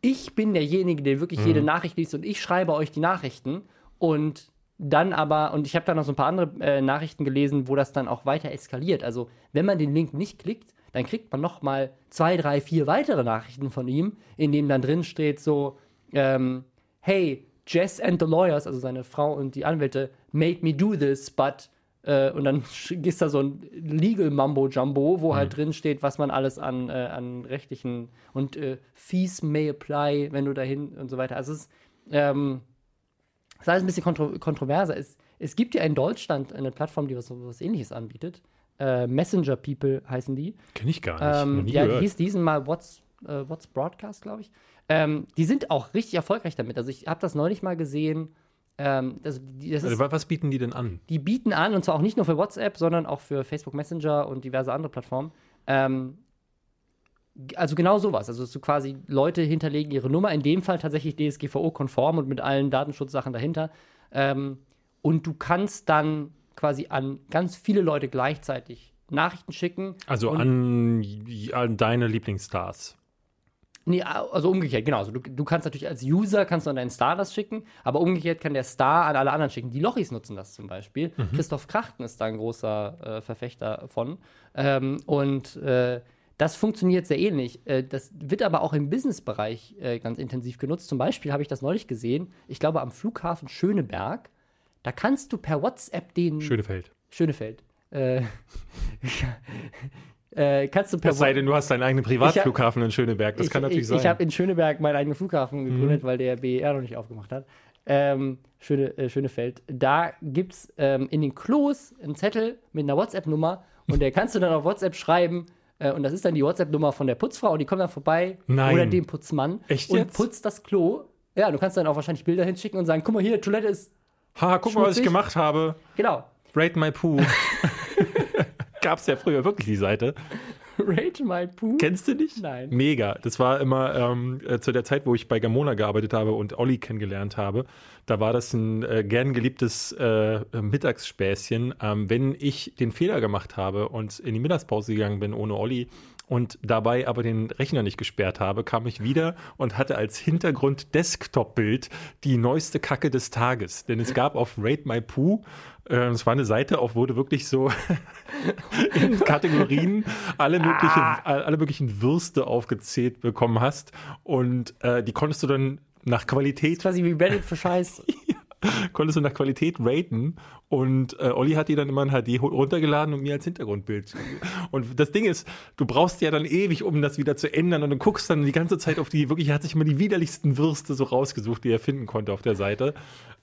ich bin derjenige, der wirklich jede Nachricht liest und ich schreibe euch die Nachrichten und dann aber, und ich habe da noch so ein paar andere äh, Nachrichten gelesen, wo das dann auch weiter eskaliert. Also, wenn man den Link nicht klickt, dann kriegt man noch mal zwei, drei, vier weitere Nachrichten von ihm, in denen dann drin steht so, ähm, hey, Jess and the lawyers, also seine Frau und die Anwälte, made me do this, but äh, und dann ist da so ein Legal Mambo Jumbo, wo halt drin steht, was man alles an, äh, an rechtlichen und äh, Fees may apply, wenn du dahin und so weiter. Also es ist, ähm, ist alles ein bisschen kontro kontroverser. Es, es gibt ja in Deutschland eine Plattform, die was, was ähnliches anbietet. Äh, Messenger People heißen die. Kenn ich gar nicht. Ähm, ja, die gehört. hieß diesen Mal What's, äh, What's Broadcast, glaube ich. Ähm, die sind auch richtig erfolgreich damit. Also ich habe das neulich mal gesehen. Ähm, das, die, das ist, Also, wa- was bieten die denn an? die bieten an, und zwar auch nicht nur für WhatsApp, sondern auch für Facebook Messenger und diverse andere Plattformen. Ähm, also genau sowas. Also du quasi Leute hinterlegen ihre Nummer, in dem Fall tatsächlich DSGVO-konform und mit allen Datenschutzsachen dahinter. Ähm, und du kannst dann quasi an ganz viele Leute gleichzeitig Nachrichten schicken. Also an, an deine Lieblingsstars. Nee, also umgekehrt, genau. Also du, du kannst natürlich als User kannst du an deinen Star das schicken, aber umgekehrt kann der Star an alle anderen schicken. Die Lochis nutzen das zum Beispiel. Christoph Krachten ist da ein großer äh, Verfechter von. Ähm, und äh, das funktioniert sehr ähnlich. Äh, das wird aber auch im Businessbereich äh, ganz intensiv genutzt. Zum Beispiel habe ich das neulich gesehen, ich glaube am Flughafen Schöneberg. Da kannst du per WhatsApp den Schönefeld. Schönefeld. Äh, äh, kannst du per Es sei denn, du hast deinen eigenen Privatflughafen in Schöneberg. Das ich, kann natürlich ich, sein. Mhm. Ich habe in Schöneberg meinen eigenen Flughafen gegründet, weil der BER noch nicht aufgemacht hat. Ähm, Schöne, äh, Schönefeld. Da gibt es ähm, in den Klos einen Zettel mit einer WhatsApp-Nummer und der kannst du dann auf WhatsApp schreiben. Äh, und das ist dann die WhatsApp-Nummer von der Putzfrau und die kommt dann vorbei. Nein. Oder dem Putzmann. Echt und jetzt? putzt das Klo. Ja, du kannst dann auch wahrscheinlich Bilder hinschicken und sagen: guck mal hier, Toilette ist. ha, guck mal, was ich schmutzig. gemacht habe. Genau. Rate my poo. Gab's ja früher wirklich die Seite. Rate my poo. Kennst du nicht? Nein. Mega. Das war immer ähm, äh, zu der Zeit, wo ich bei Gamona gearbeitet habe und Olli kennengelernt habe. Da war das ein äh, gern geliebtes äh, Mittagsspäßchen. Ähm, wenn ich den Fehler gemacht habe und in die Mittagspause gegangen bin ohne Olli und dabei aber den Rechner nicht gesperrt habe, kam ich wieder und hatte als Hintergrund Desktop-Bild die neueste Kacke des Tages. Denn es gab auf Rate My Poo, äh, es war eine Seite, auf wo du wirklich so in Kategorien alle möglichen, alle möglichen Würste aufgezählt bekommen hast. Und äh, die konntest du dann nach Qualität, Quasi wie Reddit für Scheiß. konntest du nach Qualität raten. Und äh, Olli hat die dann immer in HD runtergeladen und mir als Hintergrundbild. Und das Ding ist, du brauchst ja dann ewig, um das wieder zu ändern. Und du guckst dann die ganze Zeit auf die, wirklich, er hat sich immer die widerlichsten Würste so rausgesucht, die er finden konnte auf der Seite.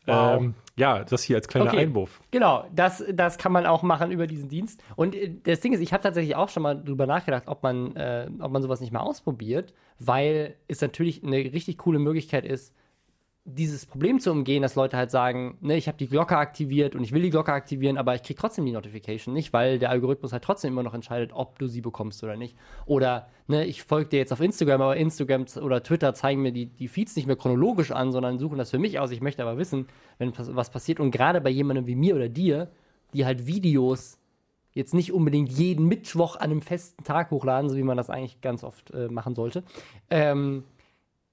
Wow. Ähm, ja, das hier als kleiner Okay. Einwurf. Genau, das, das kann man auch machen über diesen Dienst. Und äh, das Ding ist, ich habe tatsächlich auch schon mal drüber nachgedacht, ob man, äh, ob man sowas nicht mal ausprobiert, weil es natürlich eine richtig coole Möglichkeit ist, dieses Problem zu umgehen, dass Leute halt sagen, ne, ich habe die Glocke aktiviert und ich will die Glocke aktivieren, aber ich kriege trotzdem die Notification nicht, weil der Algorithmus halt trotzdem immer noch entscheidet, ob du sie bekommst oder nicht. Oder ne, ich folge dir jetzt auf Instagram, aber Instagram oder Twitter zeigen mir die, die Feeds nicht mehr chronologisch an, sondern suchen das für mich aus. Ich möchte aber wissen, wenn was passiert. Und gerade bei jemandem wie mir oder dir, die halt Videos jetzt nicht unbedingt jeden Mittwoch an einem festen Tag hochladen, so wie man das eigentlich ganz oft äh, machen sollte. Ähm,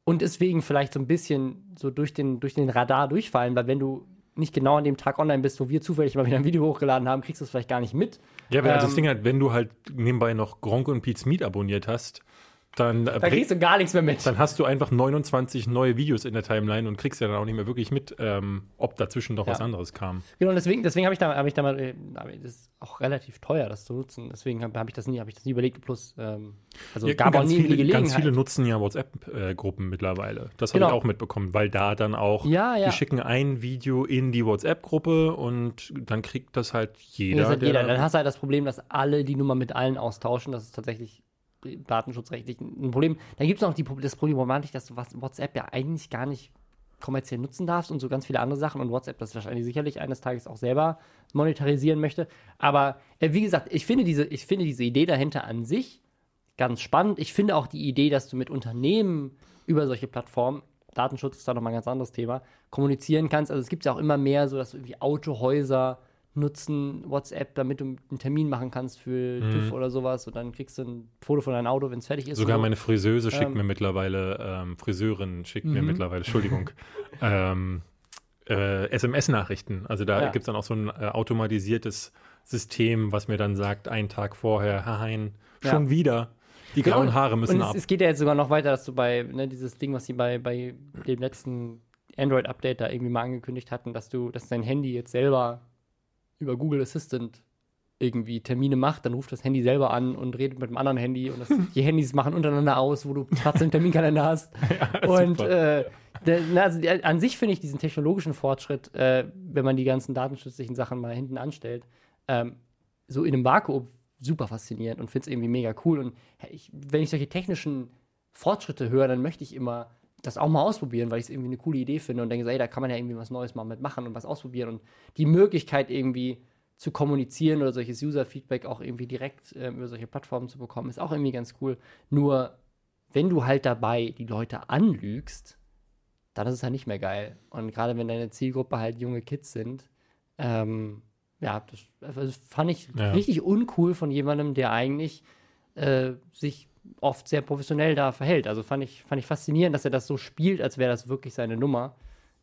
und deswegen vielleicht so ein bisschen so durch den, durch den Radar durchfallen, weil wenn du nicht genau an dem Tag online bist, wo wir zufällig mal wieder ein Video hochgeladen haben, kriegst du es vielleicht gar nicht mit. Ja, aber Ähm, das Ding halt, wenn du halt nebenbei noch Gronk und Pete's Meat abonniert hast, dann, äh, Da kriegst du gar nichts mehr mit. dann hast du einfach 29 neue Videos in der Timeline und kriegst ja dann auch nicht mehr wirklich mit, ähm, ob dazwischen noch Ja. was anderes kam. Genau, und deswegen, deswegen habe ich da, habe ich da mal, äh, das ist auch relativ teuer, das zu nutzen. Deswegen habe hab ich das nie, habe ich das nie überlegt. Plus, ähm, also Ja, gab auch ganz, nie die viele, Gelegenheit. ganz viele nutzen ja WhatsApp-Gruppen mittlerweile. Das habe Genau. ich auch mitbekommen, weil da dann auch, Ja, ja. die schicken ein Video in die WhatsApp-Gruppe und dann kriegt das halt jeder. das der jeder. da- Dann hast du halt das Problem, dass alle die Nummer mit allen austauschen. Das ist tatsächlich datenschutzrechtlich ein Problem. Dann gibt es noch die, das Problematik, dass du WhatsApp ja eigentlich gar nicht kommerziell nutzen darfst und so ganz viele andere Sachen und WhatsApp das wahrscheinlich sicherlich eines Tages auch selber monetarisieren möchte. Aber äh, wie gesagt, ich finde, diese, ich finde diese Idee dahinter an sich ganz spannend. Ich finde auch die Idee, dass du mit Unternehmen über solche Plattformen, Datenschutz ist da nochmal ein ganz anderes Thema, kommunizieren kannst. Also es gibt ja auch immer mehr so, dass irgendwie Autohäuser nutzen WhatsApp, damit du einen Termin machen kannst für TÜV oder sowas und dann kriegst du ein Foto von deinem Auto, wenn es fertig ist. Sogar meine Friseuse schickt Ähm. mir mittlerweile, ähm, Friseurin schickt mir Mhm. mittlerweile, Entschuldigung, ähm, äh, SMS-Nachrichten. Also da Ja. gibt es dann auch so ein äh, automatisiertes System, was mir dann sagt, einen Tag vorher, hein, schon Ja. wieder. Die Genau, grauen Haare müssen und ab. es, es geht ja jetzt sogar noch weiter, dass du bei, ne, dieses Ding, was sie bei, bei dem letzten Android-Update da irgendwie mal angekündigt hatten, dass du, dass dein Handy jetzt selber über Google Assistant irgendwie Termine macht, dann ruft das Handy selber an und redet mit dem anderen Handy und das, die Handys machen untereinander aus, wo du Platz im Terminkalender hast. und super. äh, der, na, also, der, an sich finde ich diesen technologischen Fortschritt, äh, wenn man die ganzen datenschutzlichen Sachen mal hinten anstellt, ähm, so in einem Vakuum super faszinierend und finde es irgendwie mega cool. Und ich, wenn ich solche technischen Fortschritte höre, dann möchte ich immer das auch mal ausprobieren, weil ich es irgendwie eine coole Idee finde und denke, ey, da kann man ja irgendwie was Neues mal mitmachen und was ausprobieren. Und die Möglichkeit irgendwie zu kommunizieren oder solches User-Feedback auch irgendwie direkt ähm, über solche Plattformen zu bekommen, ist auch irgendwie ganz cool. Nur, wenn du halt dabei die Leute anlügst, dann ist es halt nicht mehr geil. Und gerade wenn deine Zielgruppe halt junge Kids sind, ähm, ja, das, also das fand ich Ja. richtig uncool von jemandem, der eigentlich äh, sich oft sehr professionell da verhält. Also fand ich, fand ich faszinierend, dass er das so spielt, als wäre das wirklich seine Nummer.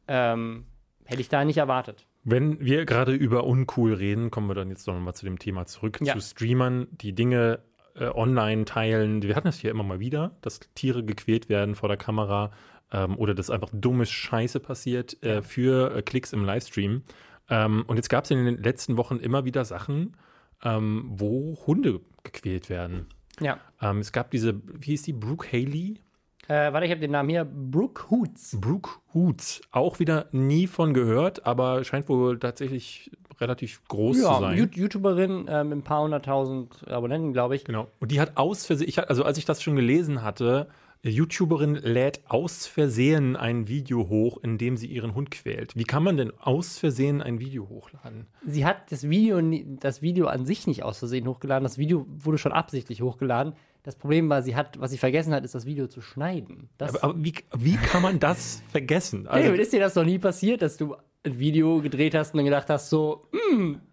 Ähm, hätte ich da nicht erwartet. Wenn wir gerade über uncool reden, kommen wir dann jetzt noch mal zu dem Thema zurück, Ja. zu Streamern, die Dinge äh, online teilen. Wir hatten das hier immer mal wieder, dass Tiere gequält werden vor der Kamera ähm, oder dass einfach dumme Scheiße passiert äh, für äh, Klicks im Livestream. Ähm, und jetzt gab es in den letzten Wochen immer wieder Sachen, ähm, wo Hunde gequält werden. Ja. Ähm, es gab diese, wie hieß die, Brooke Haley? Äh, warte, ich habe den Namen hier. Brooke Hoots. Brooke Hoots. Auch wieder nie von gehört, aber scheint wohl tatsächlich relativ groß zu Ja, sein. You- YouTuberin äh, mit ein paar hunderttausend Abonnenten, glaube ich. Genau. Und die hat aus Versehen, ich, hat- also als ich das schon gelesen hatte, YouTuberin lädt aus Versehen ein Video hoch, in dem sie ihren Hund quält. Wie kann man denn aus Versehen ein Video hochladen? Sie hat das Video, das Video an sich nicht aus Versehen hochgeladen. Das Video wurde schon absichtlich hochgeladen. Das Problem war, sie hat, was sie vergessen hat, ist das Video zu schneiden. Das, Aber, aber wie, wie kann man das vergessen? Also, ist dir das noch nie passiert, dass du ein Video gedreht hast und dann gedacht hast, so,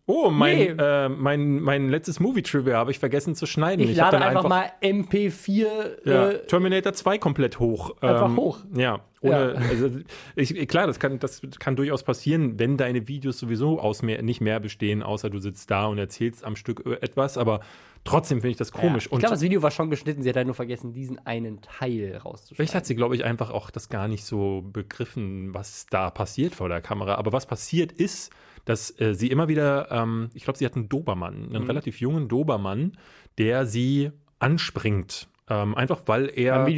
oh, mein, Nee. äh, mein, mein letztes Movie-Trivia habe ich vergessen zu schneiden. ich, hab lade dann einfach, mal MP4 Ja, äh, Terminator 2 komplett hoch. Ähm, Einfach hoch. Ja, ohne, Ja. Also, ich, klar, das kann, das kann durchaus passieren, wenn deine Videos sowieso aus mehr, nicht mehr bestehen, außer du sitzt da und erzählst am Stück etwas, aber trotzdem finde ich das komisch. Ja. Ich glaube, das Video war schon geschnitten, sie hat halt nur vergessen, diesen einen Teil rauszuschneiden. Vielleicht hat sie, glaube ich, einfach auch das gar nicht so begriffen, was da passiert vor der Kamera. Aber was passiert ist, dass äh, sie immer wieder, ähm, ich glaube, sie hat einen Dobermann, einen Mhm. relativ jungen Dobermann, der sie anspringt. Ähm, einfach weil er halt.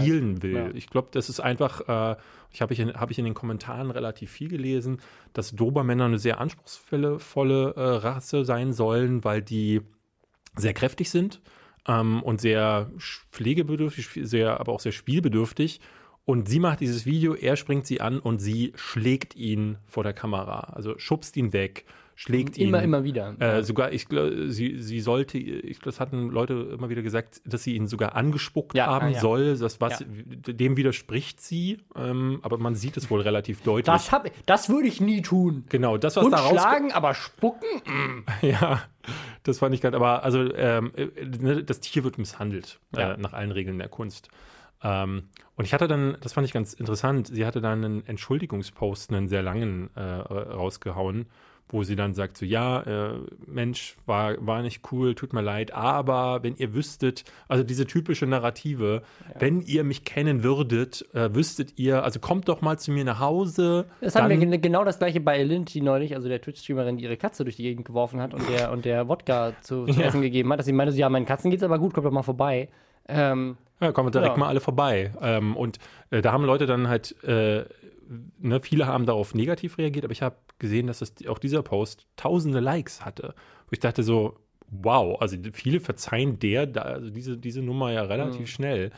spielen will. Ja. Ich glaube, das ist einfach, äh, ich habe ich, in- hab ich in den Kommentaren relativ viel gelesen, dass Dobermänner eine sehr anspruchsvolle volle, äh, Rasse sein sollen, weil die sehr kräftig sind ähm, und sehr pflegebedürftig, sehr, aber auch sehr spielbedürftig. Und sie macht dieses Video, er springt sie an und sie schlägt ihn vor der Kamera. Also schubst ihn weg, schlägt ihn. Immer, immer wieder. Äh, sogar, ich glaube, sie, sie sollte, ich, das hatten Leute immer wieder gesagt, dass sie ihn sogar angespuckt Ja, haben ah, ja. soll. Das, was, Ja. Dem widerspricht sie, ähm, aber man sieht es wohl relativ deutlich. das hab, das würde ich nie tun. genau, das, was Und da raus schlagen, aber spucken? Ja, das fand ich gerade. Aber also, ähm, äh, ne, das Tier wird misshandelt äh, nach allen Regeln der Kunst. Ähm, und ich hatte dann, das fand ich ganz interessant, sie hatte dann einen Entschuldigungspost, einen sehr langen, äh, rausgehauen, wo sie dann sagt, so ja, äh, Mensch, war, war nicht cool, tut mir leid, aber wenn ihr wüsstet, also diese typische Narrative, ja. wenn ihr mich kennen würdet, äh, wüsstet ihr, also kommt doch mal zu mir nach Hause. Das haben wir genau das gleiche bei Elinti neulich, also der Twitch-Streamerin, die ihre Katze durch die Gegend geworfen hat und der, und der Wodka zu, zu ja. essen gegeben hat, dass sie meinte, ja, meinen Katzen geht's aber gut, kommt doch mal vorbei. Ähm, ja, kommen wir direkt ja. mal alle vorbei. Ähm, und äh, da haben Leute dann halt, äh, ne, viele haben darauf negativ reagiert, aber ich habe gesehen, dass das, auch dieser Post tausende Likes hatte. Wo ich dachte so, wow, also viele verzeihen der, da, also diese, diese Nummer ja relativ mhm. schnell.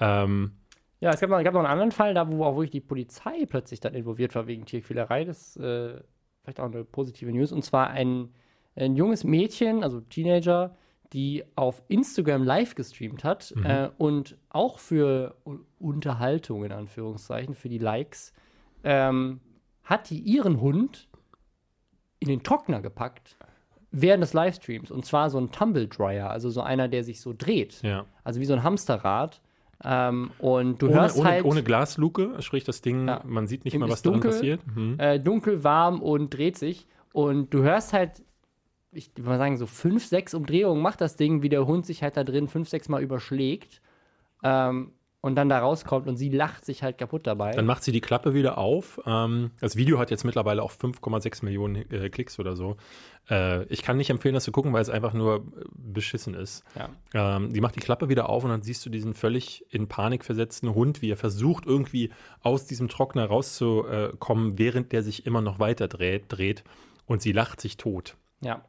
Ähm, ja, es gab, noch, gab noch einen anderen Fall, da wo auch wirklich die Polizei plötzlich dann involviert war wegen Tierquälerei. Das ist äh, vielleicht auch eine positive News. Und zwar ein, ein junges Mädchen, also Teenager, die auf Instagram live gestreamt hat mhm. äh, und auch für Unterhaltung in Anführungszeichen, für die Likes, ähm, hat die ihren Hund in den Trockner gepackt während des Livestreams. Und zwar so ein Tumble Dryer, also so einer, der sich so dreht. Ja. Also wie so ein Hamsterrad. Ähm, und du ohne, hörst ohne, halt. Ohne Glasluke, sprich das Ding, ja, man sieht nicht mal, was dunkel, darin passiert. Mhm. Äh, dunkel, warm und dreht sich. Und du hörst halt ich würde mal sagen, so fünf, sechs Umdrehungen macht das Ding, wie der Hund sich halt da drin fünf, sechs Mal überschlägt. Ähm, und dann da rauskommt und sie lacht sich halt kaputt dabei. Dann macht sie die Klappe wieder auf. Ähm, das Video hat jetzt mittlerweile auch 5,6 Millionen äh, Klicks oder so. Äh, ich kann nicht empfehlen, das zu gucken, weil es einfach nur beschissen ist. Ja. Ähm, die macht die Klappe wieder auf und dann siehst du diesen völlig in Panik versetzten Hund, wie er versucht, irgendwie aus diesem Trockner rauszukommen, während der sich immer noch weiter dreht, dreht. Und sie lacht sich tot. Ja.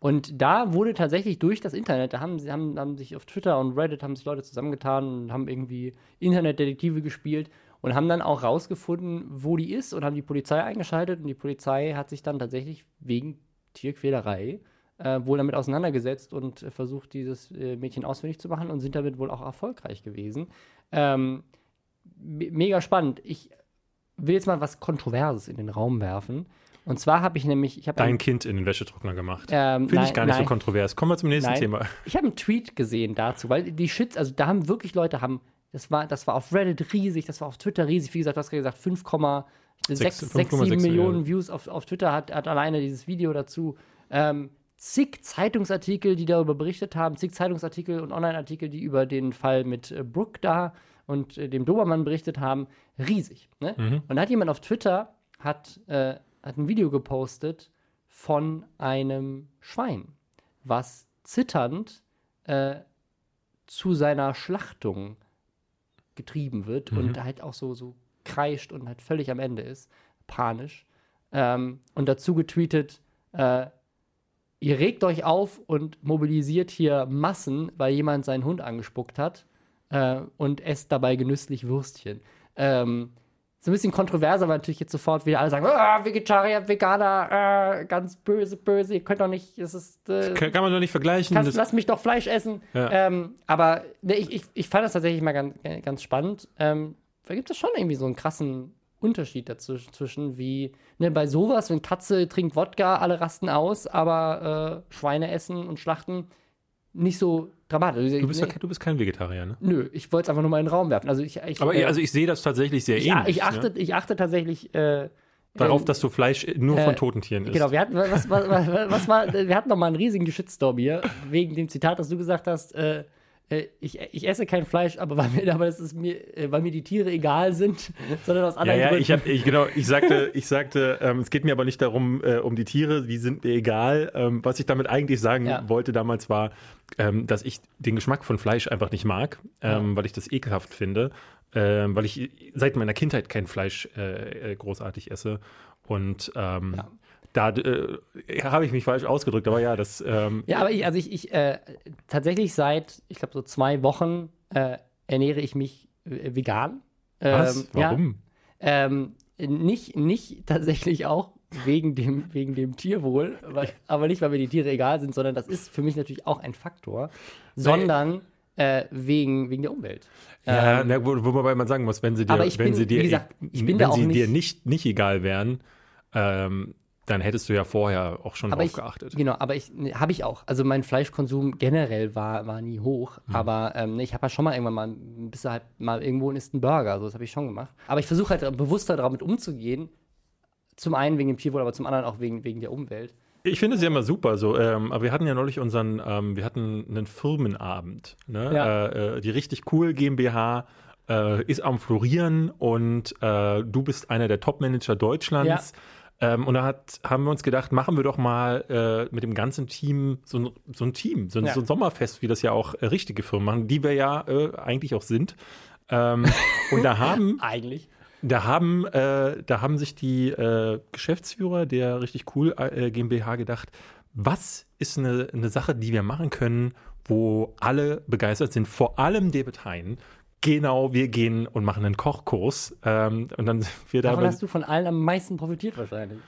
Und da wurde tatsächlich durch das Internet, da haben, haben, haben sich auf Twitter und Reddit haben sich Leute zusammengetan und haben irgendwie Internetdetektive gespielt und haben dann auch rausgefunden, wo die ist und haben die Polizei eingeschaltet und die Polizei hat sich dann tatsächlich wegen Tierquälerei äh, wohl damit auseinandergesetzt und versucht, dieses äh, Mädchen ausfindig zu machen und sind damit wohl auch erfolgreich gewesen. Ähm, me mega spannend. Ich will jetzt mal was Kontroverses in den Raum werfen. Und zwar habe ich nämlich. Ich hab Dein ein, Kind in den Wäschetrockner gemacht. Ähm, Finde ich gar nicht nein. so kontrovers. Kommen wir zum nächsten nein. Thema. Ich habe einen Tweet gesehen dazu, weil die Shits, also da haben wirklich Leute haben. Das war, das war auf Reddit riesig, das war auf Twitter riesig. Wie gesagt, du hast gerade gesagt, 5,6, 7 Millionen Views auf, auf Twitter hat, hat alleine dieses Video dazu. Ähm, zig Zeitungsartikel, die darüber berichtet haben, zig Zeitungsartikel und Online-Artikel, die über den Fall mit äh, Brooke da und äh, dem Dobermann berichtet haben. Riesig. Ne? Mhm. Und da hat jemand auf Twitter hat äh, hat ein Video gepostet von einem Schwein, was zitternd äh, zu seiner Schlachtung getrieben wird mhm. und halt auch so, so kreischt und halt völlig am Ende ist, panisch. Ähm, und dazu getweetet, äh, ihr regt euch auf und mobilisiert hier Massen, weil jemand seinen Hund angespuckt hat äh, und esst dabei genüsslich Würstchen. Ähm, so ein bisschen kontroverser, weil natürlich jetzt sofort wieder alle sagen, oh, Vegetarier, Veganer, äh, ganz böse, böse, ihr könnt doch nicht, es ist. Äh, kann, kann, man doch nicht vergleichen. Kannst, lass mich doch Fleisch essen. Ja. Ähm, aber ne, ich, ich, ich fand das tatsächlich mal ganz, ganz spannend. Ähm, da gibt es schon irgendwie so einen krassen Unterschied dazwischen, zwischen wie, ne, bei sowas, wenn Katze trinkt Wodka, alle rasten aus, aber äh, Schweine essen und schlachten nicht so dramatisch. Du bist, nee. ja, du bist kein Vegetarier, ne? Nö, ich wollte es einfach nur mal in den Raum werfen. Also ich, ich Aber äh, also ich sehe das tatsächlich sehr ich, ähnlich. Ich achte, ne? ich achte tatsächlich äh, darauf, ähm, dass du Fleisch nur äh, von toten Tieren isst. Genau, wir hatten, was, was, was, was war, wir hatten noch mal einen riesigen Shitstorm hier, wegen dem Zitat, das du gesagt hast, äh, äh, ich, ich esse kein Fleisch, aber weil mir, aber das ist mir, äh, weil mir die Tiere egal sind, sondern aus anderen ja, ja, Gründen. Ich hab, ich, genau, ich sagte, ich sagte, ähm, es geht mir aber nicht darum, äh, um die Tiere, die sind mir egal. Ähm, was ich damit eigentlich sagen ja. wollte damals war, ähm, dass ich den Geschmack von Fleisch einfach nicht mag, ähm, ja. weil ich das ekelhaft finde, ähm, weil ich seit meiner Kindheit kein Fleisch äh großartig esse. Und ähm, ja. Da äh, habe ich mich falsch ausgedrückt, aber ja, das. Ähm, ja, aber ich, also ich, ich äh, tatsächlich seit, ich glaube, so zwei Wochen äh, ernähre ich mich äh, vegan. Was? Warum? Ja, ähm, nicht, nicht tatsächlich auch wegen dem, wegen dem Tierwohl, weil, aber nicht, weil mir die Tiere egal sind, sondern das ist für mich natürlich auch ein Faktor, sondern äh, wegen, wegen der Umwelt. Ja, ähm, na, wo, wobei man sagen muss, wenn sie dir, wenn bin, sie dir, gesagt, wenn sie dir nicht, nicht egal wären, ähm, dann hättest du ja vorher auch schon Aber drauf ich, geachtet. Genau, aber ich ne, habe ich auch. Also mein Fleischkonsum generell war, war nie hoch. Mhm. Aber ähm, ne, ich habe ja schon mal irgendwann mal, bist du halt mal irgendwo und isst einen Burger. So, das habe ich schon gemacht. Aber ich versuche halt bewusster damit umzugehen. Zum einen wegen dem Tierwohl, aber zum anderen auch wegen, wegen der Umwelt. Ich finde es ja immer super so. Ähm, aber wir hatten ja neulich unseren, ähm, wir hatten einen Firmenabend. Ne? Ja. Äh, äh, die richtig cool GmbH äh, ist am Florieren und äh, du bist einer der Top-Manager Deutschlands. Ähm, und da hat, haben wir uns gedacht, machen wir doch mal äh, mit dem ganzen Team so ein, so ein Team, so ein, Ja. so ein Sommerfest, wie das ja auch äh, richtige Firmen machen, die wir ja äh, eigentlich auch sind. Ähm, und da haben Eigentlich. da haben, äh, da haben sich die äh, Geschäftsführer der richtig cool äh, GmbH gedacht, was ist eine, eine Sache, die wir machen können, wo alle begeistert sind, vor allem David Hein. Genau, wir gehen und machen einen Kochkurs. Ähm, und dann wir da. Davon hast du von allen am meisten profitiert wahrscheinlich.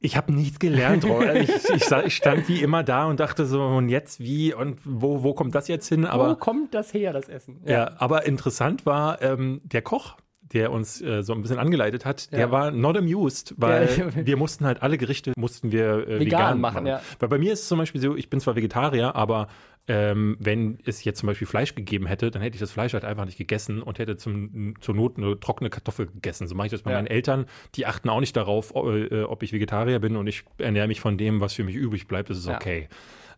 Ich habe nichts gelernt. Ich, ich, ich stand wie immer da und dachte so, und jetzt wie und wo, wo kommt das jetzt hin? Wo Aber kommt das her, das Essen? Ja, aber interessant war ähm, der Koch, der uns äh, so ein bisschen angeleitet hat, der Ja. war not amused, weil Ja. wir mussten halt alle Gerichte mussten wir äh, vegan, Vegan machen. machen, ja. Weil bei mir ist es zum Beispiel so, ich bin zwar Vegetarier, aber ähm, wenn es jetzt zum Beispiel Fleisch gegeben hätte, dann hätte ich das Fleisch halt einfach nicht gegessen und hätte zum, zur Not eine trockene Kartoffel gegessen. So mache ich das bei meinen Eltern. Die achten auch nicht darauf, ob, äh, ob ich Vegetarier bin und ich ernähre mich von dem, was für mich übrig bleibt. Das ist okay.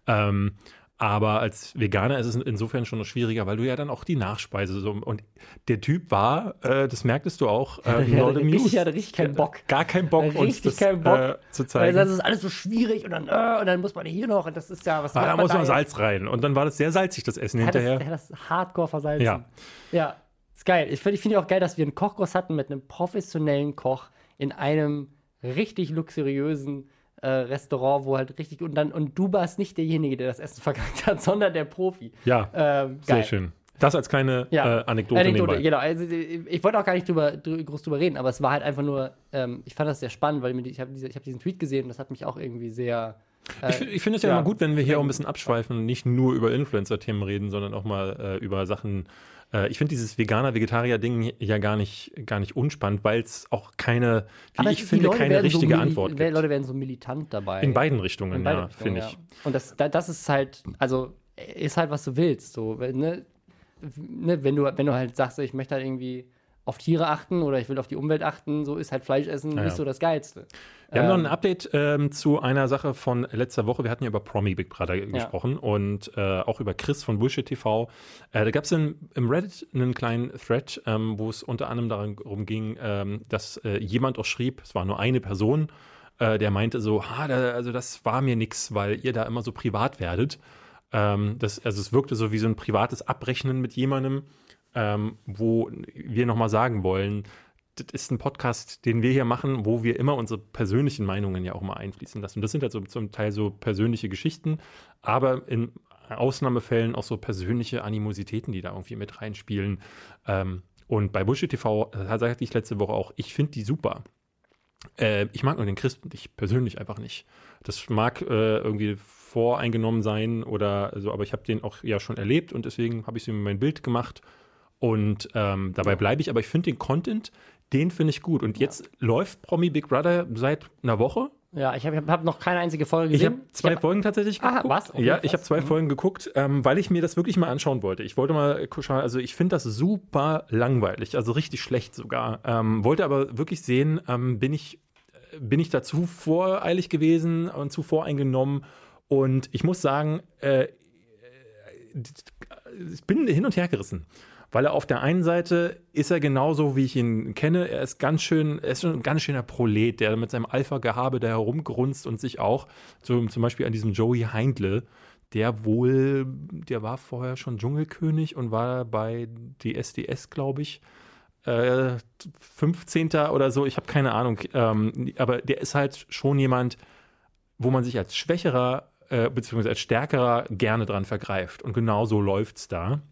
Ähm, aber als Veganer ist es insofern schon noch schwieriger, weil du ja dann auch die Nachspeise so und der Typ war, äh, das merktest du auch, äh, hatte not richtig, amused. der hatte richtig keinen Bock. Gar keinen Bock, uns Richtig das keinen Bock. Äh, zu Weil zeigen. das ist alles so schwierig und dann, äh, und dann muss man hier noch und das ist ja, was Ah, da man muss noch jetzt? Salz rein. Und dann war das sehr salzig, das Essen hat das, hinterher. er hat das hardcore versalzen. Ja. Ja, ist geil. Ich finde ich find ja auch geil, dass wir einen Kochkurs hatten mit einem professionellen Koch in einem richtig luxuriösen äh, Restaurant, wo halt richtig und dann und du warst nicht derjenige, der das Essen verkackt hat, sondern der Profi. Ja, Ähm, sehr schön. Das als kleine Ja. äh, Anekdote, Anekdote, nebenbei. genau. Also, ich wollte auch gar nicht drüber, drü- groß drüber reden, aber es war halt einfach nur, ähm, ich fand das sehr spannend, weil ich habe hab diesen Tweet gesehen und das hat mich auch irgendwie sehr. Äh, Ich, ich finde es ja, ja. immer gut, wenn wir hier auch ein bisschen abschweifen und nicht nur über Influencer-Themen reden, sondern auch mal äh, über Sachen. Äh, ich finde dieses Veganer-Vegetarier-Ding ja gar nicht, gar nicht unspannend, weil es auch keine, wie aber ich finde, keine so richtige mili- Antwort gibt. Leute werden so militant dabei. In beiden Richtungen, In beide ja, finde ich. ja. Und das, da, das ist halt, also ist halt, was du willst. So, ne, ne, wenn, du, wenn du halt sagst, ich möchte halt irgendwie auf Tiere achten oder ich will auf die Umwelt achten, so ist halt Fleisch essen Ja, nicht so das Geilste. Wir haben noch Ähm, ein Update ähm, zu einer Sache von letzter Woche. Wir hatten ja über Promi Big Brother gesprochen und äh, auch über Chris von Bullshit TV. Äh, da gab es im Reddit einen kleinen Thread, ähm, wo es unter anderem darum ging, ähm, dass äh, jemand auch schrieb, es war nur eine Person, äh, der meinte so, ha, da, also das war mir nix, weil ihr da immer so privat werdet. Ähm, das, also es wirkte so wie so ein privates Abrechnen mit jemandem, ähm, wo wir nochmal sagen wollen, das ist ein Podcast, den wir hier machen, wo wir immer unsere persönlichen Meinungen ja auch mal einfließen lassen. Und das sind halt so zum Teil so persönliche Geschichten, aber in Ausnahmefällen auch so persönliche Animositäten, die da irgendwie mit reinspielen. Ähm, und bei Bullshit TV, da sagte ich letzte Woche auch, ich finde die super. Äh, ich mag nur den Chris und ich persönlich einfach nicht. Das mag äh, irgendwie voreingenommen sein oder so, aber ich habe den auch ja schon erlebt und deswegen habe ich mir mein Bild gemacht und ähm, dabei bleibe ich. Aber ich finde den Content, den finde ich gut. Und jetzt läuft Promi Big Brother seit einer Woche. Ja, ich habe hab noch keine einzige Folge Ich gesehen. habe zwei hab- Folgen tatsächlich Ah, geguckt. was? Okay, ja, ich habe zwei Mhm. Folgen geguckt, ähm, weil ich mir das wirklich mal anschauen wollte. Ich wollte mal schauen, also ich finde das super langweilig, also richtig schlecht sogar. Ähm, wollte aber wirklich sehen, ähm, bin ich bin ich da zu voreilig gewesen und zu voreingenommen. Und ich muss sagen, äh, ich bin hin und her gerissen. Weil er auf der einen Seite ist er genauso, wie ich ihn kenne. Er ist ganz schön, er ist ein ganz schöner Prolet, der mit seinem Alpha-Gehabe da herumgrunzt und sich auch, so, zum Beispiel an diesem Joey Heindle, der wohl, der war vorher schon Dschungelkönig und war bei DSDS, glaube ich, äh, 15. oder so, ich habe keine Ahnung. Ähm, aber der ist halt schon jemand, wo man sich als Schwächerer äh, beziehungsweise als Stärkerer gerne dran vergreift. Und genau so läuft's da.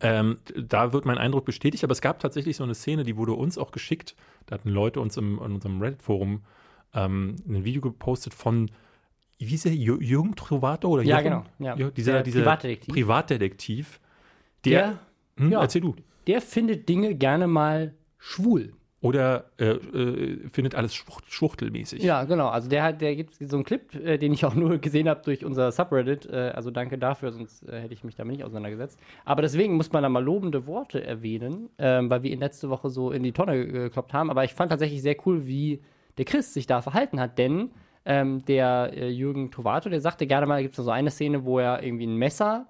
Ähm, da wird mein Eindruck bestätigt, aber es gab tatsächlich so eine Szene, die wurde uns auch geschickt. Da hatten Leute uns im, in unserem Reddit-Forum ähm, ein Video gepostet von, wie hieß Jü- Jürgen Trovato? Oder Ja, Jochen? genau, ja. Ja, dieser, Der dieser Privatdetektiv. Privatdetektiv. Der, Der, hm, ja. erzähl du. der findet Dinge gerne mal schwul. Oder äh, äh, findet alles schwucht, schwuchtelmäßig. Ja, genau. Also der hat, der gibt so einen Clip, äh, den ich auch nur gesehen habe durch unser Subreddit. Äh, also danke dafür, sonst äh, hätte ich mich damit nicht auseinandergesetzt. Aber deswegen muss man da mal lobende Worte erwähnen, ähm, weil wir ihn letzte Woche so in die Tonne gekloppt haben. Aber ich fand tatsächlich sehr cool, wie der Chris sich da verhalten hat, denn ähm, der äh, Jürgen Tovato, der sagte gerne mal, gibt es so eine Szene, wo er irgendwie ein Messer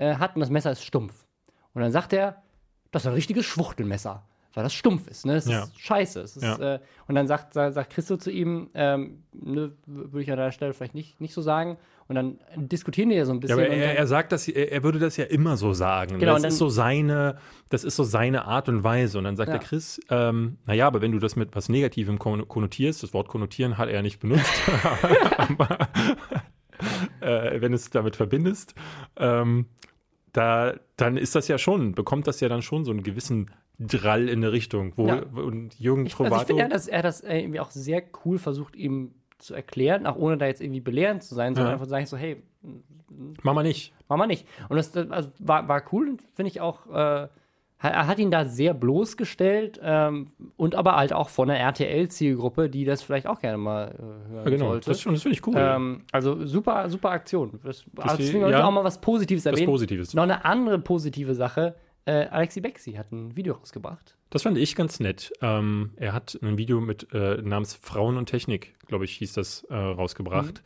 hat und das Messer ist stumpf. Und dann sagt er, das ist ein richtiges Schwuchtelmesser weil das stumpf ist, ne? Das ja. ist scheiße. Ist, ja. äh, und dann sagt, sagt, Christo zu ihm, ähm, ne, würde ich an der Stelle vielleicht nicht, nicht so sagen. Und dann diskutieren die ja so ein bisschen. Ja, aber er, er sagt das, er, er, würde das ja immer so sagen. Genau, das dann, ist so seine, das ist so seine Art und Weise. Und dann sagt der Chris, ähm, naja, aber wenn du das mit was Negativem konnotierst, das Wort konnotieren hat er ja nicht benutzt, aber, äh, wenn es damit verbindest, ähm, da, dann ist das ja schon, bekommt das ja dann schon so einen gewissen Drall in eine Richtung. Wo, ja. Und Jürgen ich, Trovato. Also ich finde ja, dass er das äh, irgendwie auch sehr cool versucht, ihm zu erklären, auch ohne da jetzt irgendwie belehrend zu sein, sondern ja. einfach zu sagen so, hey, mach mal nicht. Mach mal nicht. Und das also war, war cool, finde ich auch. Äh, er hat ihn da sehr bloßgestellt ähm, und aber halt auch von der RTL-Zielgruppe, die das vielleicht auch gerne mal äh, hören ja, genau. sollte. Das, das finde ich cool. Ähm, also super, super Aktion. Das, das deswegen ja, auch mal was Positives erwähnen. Was Positives. Noch eine andere positive Sache äh, Alexi Bexi hat ein Video rausgebracht. Das fand ich ganz nett. Ähm, er hat ein Video mit äh, namens Frauen und Technik, glaube ich, hieß das, äh, rausgebracht,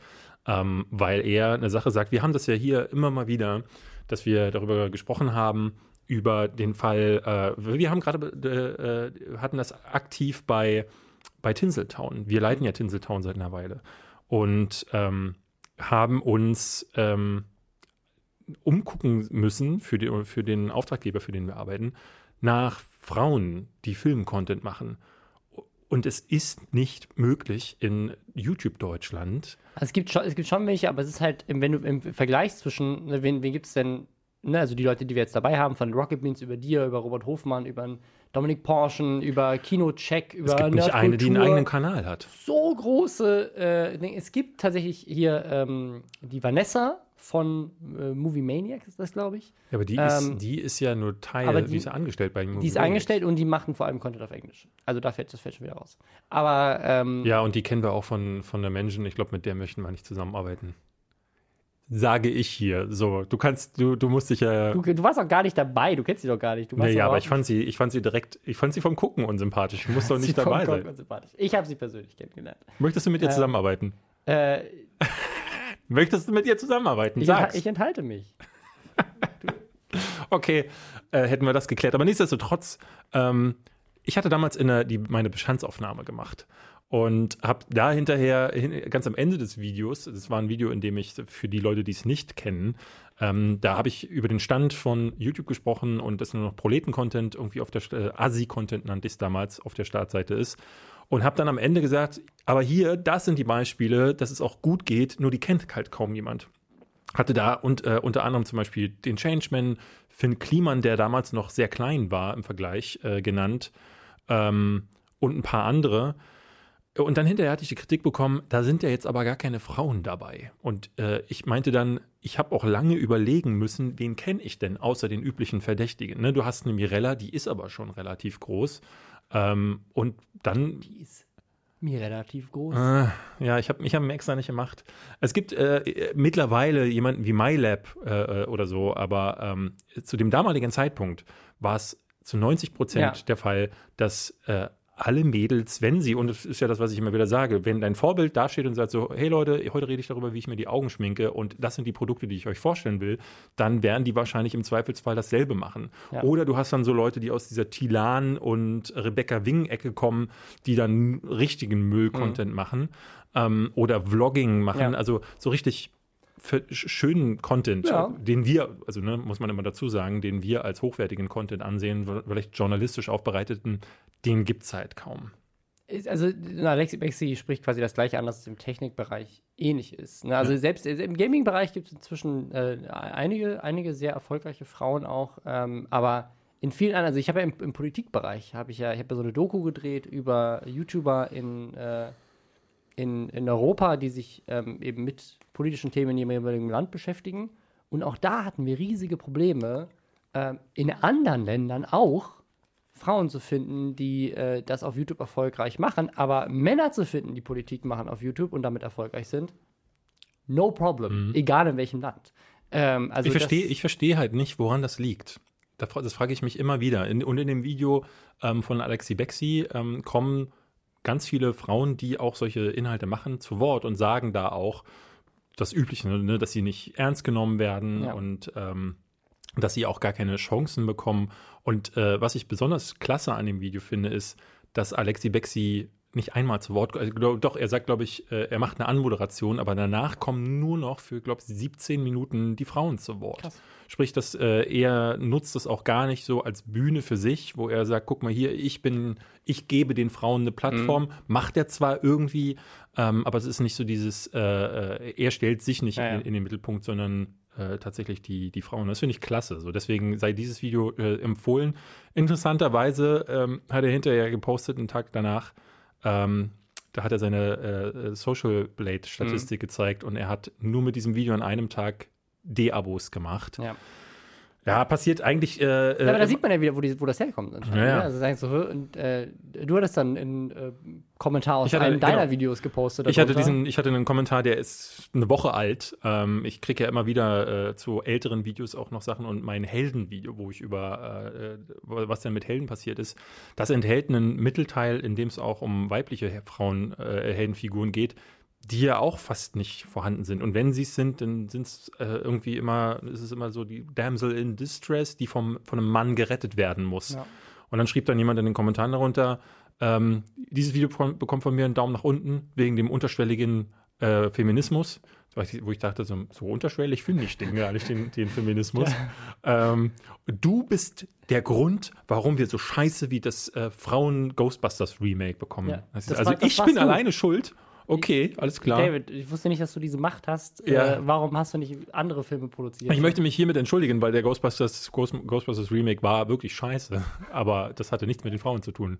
mhm. ähm, weil er eine Sache sagt. Wir haben das ja hier immer mal wieder, dass wir darüber gesprochen haben, über den Fall, äh, wir haben gerade, äh, hatten das aktiv bei, bei Tinseltown. Wir leiten ja Tinseltown seit einer Weile und ähm, haben uns ähm, umgucken müssen für, die, für den Auftraggeber, für den wir arbeiten, nach Frauen, die Film-Content machen. Und es ist nicht möglich in YouTube Deutschland. Also es gibt schon, es gibt schon welche, aber es ist halt, wenn du im Vergleich zwischen, ne, wen, wen gibt es denn, ne, also die Leute, die wir jetzt dabei haben, von Rocket Beans über dir, über Robert Hofmann, über Dominik Porschen, über Kinocheck, über Es gibt nicht eine, die einen eigenen Kanal hat. So große, äh, es gibt tatsächlich hier ähm, die Vanessa, von äh, Movie Maniac, ist das, glaube ich. Ja, aber die, ähm, ist, die ist ja nur Teil, aber die, die ist ja angestellt bei Movie Die ist Maniac. angestellt und die machen vor allem Content auf Englisch. Also da fällt das fällt schon wieder raus. Aber ähm, Ja, und die kennen wir auch von, von der Menschen. Ich glaube, mit der möchten wir nicht zusammenarbeiten. Sage ich hier. So, du kannst, du, du musst dich ja. Du, du warst auch gar nicht dabei, du kennst sie doch gar nicht. Du warst nee, ja, aber ich fand sie, ich fand sie direkt, ich fand sie vom Gucken unsympathisch. Du musst doch nicht dabei sein. Unsympathisch. Ich habe sie persönlich kennengelernt. Möchtest du mit ihr äh, zusammenarbeiten? Äh, Möchtest du mit ihr zusammenarbeiten? Ich, Sag's. ich enthalte mich. okay, äh, hätten wir das geklärt. Aber nichtsdestotrotz, ähm, ich hatte damals in der, die, meine Bestandsaufnahme gemacht und habe da hinterher, ganz am Ende des Videos, das war ein Video, in dem ich für die Leute, die es nicht kennen, ähm, da habe ich über den Stand von YouTube gesprochen und dass nur noch Proleten-Content irgendwie auf der, äh, Asi-Content nannte ich es damals, auf der Startseite ist und habe dann am Ende gesagt, aber hier, das sind die Beispiele, dass es auch gut geht, nur die kennt halt kaum jemand. Hatte da und äh, unter anderem zum Beispiel den Changeman, Finn Kliman, der damals noch sehr klein war im Vergleich, äh, genannt ähm, und ein paar andere. Und dann hinterher hatte ich die Kritik bekommen, da sind ja jetzt aber gar keine Frauen dabei. Und äh, ich meinte dann, ich habe auch lange überlegen müssen, wen kenne ich denn außer den üblichen Verdächtigen. Ne? Du hast eine Mirella, die ist aber schon relativ groß. Ähm, und dann. Die ist mir relativ groß. Äh, ja, ich habe ich hab extra nicht gemacht. Es gibt äh, mittlerweile jemanden wie MyLab äh, oder so, aber ähm, zu dem damaligen Zeitpunkt war es zu 90 Prozent ja. der Fall, dass äh, alle Mädels, wenn sie, und das ist ja das, was ich immer wieder sage, wenn dein Vorbild dasteht und sagt so, hey Leute, heute rede ich darüber, wie ich mir die Augen schminke und das sind die Produkte, die ich euch vorstellen will, dann werden die wahrscheinlich im Zweifelsfall dasselbe machen. Ja. Oder du hast dann so Leute, die aus dieser Tilan und Rebecca Wing-Ecke kommen, die dann richtigen Müll-Content mhm. machen ähm, oder Vlogging machen, ja. also so richtig schönen Content, ja. den wir, also ne, muss man immer dazu sagen, den wir als hochwertigen Content ansehen, vielleicht journalistisch aufbereiteten, den gibt es halt kaum. Also Alexi Bexi spricht quasi das gleiche an, dass es im Technikbereich ähnlich ist. Ne? Also ja. selbst im Gaming-Bereich gibt es inzwischen äh, einige, einige sehr erfolgreiche Frauen auch, ähm, aber in vielen anderen, also ich habe ja im, im Politikbereich, habe ich ja, ich habe ja so eine Doku gedreht über YouTuber in, äh, in, in Europa, die sich ähm, eben mit politischen Themen in ihrem jeweiligen Land beschäftigen. Und auch da hatten wir riesige Probleme, ähm, in anderen Ländern auch, Frauen zu finden, die äh, das auf YouTube erfolgreich machen, aber Männer zu finden, die Politik machen auf YouTube und damit erfolgreich sind, no problem, Mhm. egal in welchem Land. Ähm, also ich verstehe verstehe halt nicht, woran das liegt. Das frage ich mich immer wieder. In, und in dem Video ähm, von Alexi Bexi ähm, kommen ganz viele Frauen, die auch solche Inhalte machen, zu Wort und sagen da auch das Übliche, ne, dass sie nicht ernst genommen werden Ja. und ähm, dass sie auch gar keine Chancen bekommen. Und äh, was ich besonders klasse an dem Video finde, ist, dass Alexi Bexi nicht einmal zu Wort, also, doch, er sagt, glaube ich, äh, er macht eine Anmoderation, aber danach kommen nur noch für, glaube ich, 17 Minuten die Frauen zu Wort. Krass. Sprich, dass äh, er nutzt es auch gar nicht so als Bühne für sich, wo er sagt, guck mal hier, ich bin, ich gebe den Frauen eine Plattform, macht er zwar irgendwie, ähm, aber es ist nicht so dieses, äh, äh, er stellt sich nicht Ja, ja. In, in den Mittelpunkt, sondern äh, tatsächlich die, die Frauen. Das finde ich klasse. So, deswegen sei dieses Video äh, empfohlen. Interessanterweise ähm, hat er hinterher gepostet, einen Tag danach, ähm, da hat er seine äh, Social Blade Statistik gezeigt und er hat nur mit diesem Video an einem Tag D-Abos gemacht. ja. Ja, passiert eigentlich. Äh, Ja, aber da äh, sieht man ja wieder, wo, die, wo das herkommt. anscheinend, Ja, ja. ne? Also sagen so, und, äh, du hattest dann einen äh, Kommentar aus hatte- einem deiner genau. Videos gepostet. ich hatte darunter. diesen, ich hatte einen Kommentar, der ist eine Woche alt. Ähm, ich kriege ja immer wieder äh, zu älteren Videos auch noch Sachen und mein Heldenvideo, wo ich über äh, was denn mit Helden passiert ist, das enthält einen Mittelteil, in dem es auch um weibliche Frauen äh, Heldenfiguren geht, die ja auch fast nicht vorhanden sind. Und wenn sie es sind, dann sind es äh, irgendwie immer, ist es immer so die Damsel in Distress, die vom, von einem Mann gerettet werden muss. Ja. Und dann schrieb dann jemand in den Kommentaren darunter, ähm, dieses Video bekommt von mir einen Daumen nach unten wegen dem unterschwelligen äh, Feminismus. Wo ich- dachte, so, so unterschwellig finde ich den gar nicht, den, den Feminismus. Ähm, du bist der Grund, warum wir so scheiße wie das äh, Frauen-Ghostbusters-Remake bekommen. Ja, Das ist, also war- ich bin du. alleine schuld. Okay, alles klar. David, ich wusste nicht, dass du diese Macht hast. Ja. Äh, warum hast du nicht andere Filme produziert? Ich möchte mich hiermit entschuldigen, weil der Ghostbusters, Ghost, Ghostbusters Remake war wirklich scheiße. Aber das hatte nichts mit den Frauen zu tun.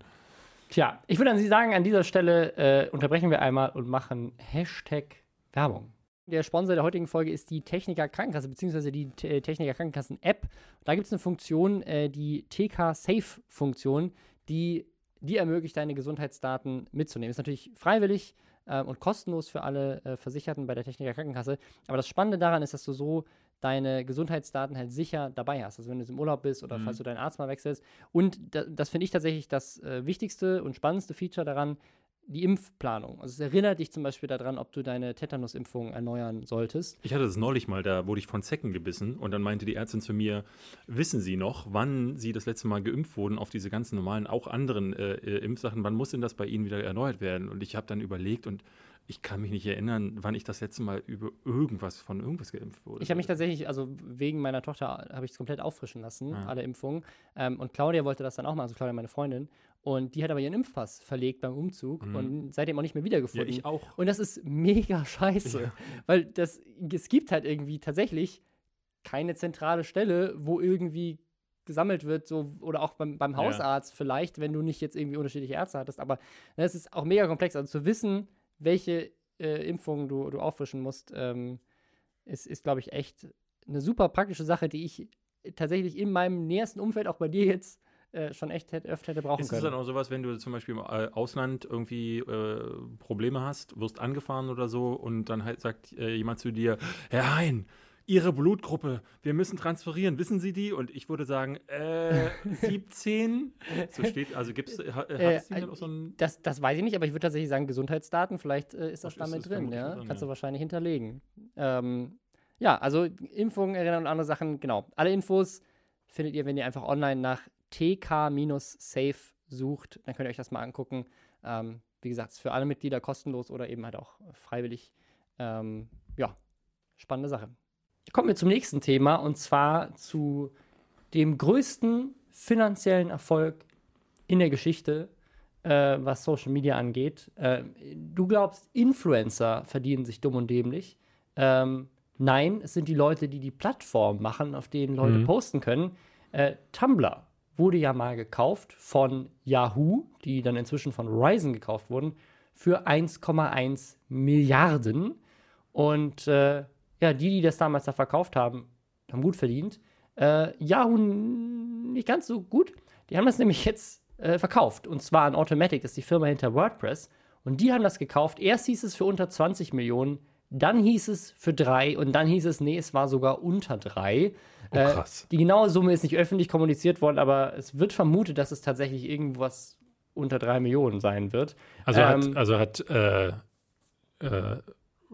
Tja, ich würde an Sie sagen, an dieser Stelle äh, unterbrechen wir einmal und machen Hashtag Werbung. Der Sponsor der heutigen Folge ist die Techniker Krankenkasse, beziehungsweise die T- Techniker Krankenkassen-App. Da gibt es eine Funktion, äh, die TK-Safe-Funktion, die die ermöglicht, deine Gesundheitsdaten mitzunehmen. Ist natürlich freiwillig äh, und kostenlos für alle äh, Versicherten bei der Techniker Krankenkasse. Aber das Spannende daran ist, dass du so deine Gesundheitsdaten halt sicher dabei hast. Also wenn du im Urlaub bist oder Mhm. falls du deinen Arzt mal wechselst. Und da, das finde ich tatsächlich das äh, wichtigste und spannendste Feature daran, die Impfplanung. Also es erinnert dich zum Beispiel daran, ob du deine Tetanusimpfung erneuern solltest. Ich hatte das neulich mal, da wurde ich von Zecken gebissen und dann meinte die Ärztin zu mir, wissen Sie noch, wann Sie das letzte Mal geimpft wurden auf diese ganzen normalen, auch anderen äh, äh, Impfsachen, wann muss denn das bei Ihnen wieder erneuert werden? Und ich habe dann überlegt und ich kann mich nicht erinnern, wann ich das letzte Mal über irgendwas von irgendwas geimpft wurde. Ich habe mich tatsächlich, also wegen meiner Tochter, habe ich es komplett auffrischen lassen, Ja. alle Impfungen. Ähm, und Claudia wollte das dann auch mal, also Claudia, meine Freundin. Und die hat aber ihren Impfpass verlegt beim Umzug Mhm. und seitdem auch nicht mehr ja, wiedergefunden. ich auch. Und das ist mega scheiße. Ja. Weil das, es gibt halt irgendwie tatsächlich keine zentrale Stelle, wo irgendwie gesammelt wird, so, oder auch beim, beim Ja. Hausarzt vielleicht, wenn du nicht jetzt irgendwie unterschiedliche Ärzte hattest. Aber es ist auch mega komplex. Also zu wissen, welche äh, Impfungen du, du auffrischen musst, ähm, ist, ist glaube ich, echt eine super praktische Sache, die ich tatsächlich in meinem nähersten Umfeld, auch bei dir jetzt, äh, schon echt hätte, öfter hätte brauchen Ist es können. dann auch sowas, wenn du zum Beispiel im äh, Ausland irgendwie äh, Probleme hast, wirst angefahren oder so und dann halt sagt äh, jemand zu dir, Herr Hein, Ihre Blutgruppe, wir müssen transferieren, wissen Sie die? Und ich würde sagen, äh, 17? So steht, also gibt's, hat Äh, es denn auch so ein, Das, das weiß ich nicht, aber ich würde tatsächlich sagen, Gesundheitsdaten, vielleicht äh, ist das Ist damit das drin, ja. drin, Kannst ja. du wahrscheinlich hinterlegen. Ähm, ja, also Impfungen erinnern und andere Sachen, genau. Alle Infos findet ihr, wenn ihr einfach online nach TK-Safe sucht. Dann könnt ihr euch das mal angucken. Ähm, wie gesagt, ist für alle Mitglieder kostenlos oder eben halt auch freiwillig. Ähm, ja, spannende Sache. Kommen wir zum nächsten Thema und zwar zu dem größten finanziellen Erfolg in der Geschichte, äh, was Social Media angeht. Äh, du glaubst, Influencer verdienen sich dumm und dämlich. Ähm, nein, es sind die Leute, die die Plattform machen, auf denen Leute Mhm. posten können. Äh, Tumblr wurde ja mal gekauft von Yahoo, die dann inzwischen von Ryzen gekauft wurden, für 1,1 Milliarden. Und äh, ja, die, die das damals da verkauft haben, haben gut verdient. Äh, Yahoo nicht ganz so gut. Die Die haben das nämlich jetzt äh, verkauft. Und zwar an Automatic, das ist die Firma hinter WordPress. Und die haben das gekauft. Erst hieß es für unter 20 Millionen, dann hieß es für drei und dann hieß es, nee, es war sogar unter drei. Oh, krass. Äh, die genaue Summe ist nicht öffentlich kommuniziert worden, aber es wird vermutet, dass es tatsächlich irgendwas unter drei Millionen sein wird. Also Ähm, hat, also hat äh, äh,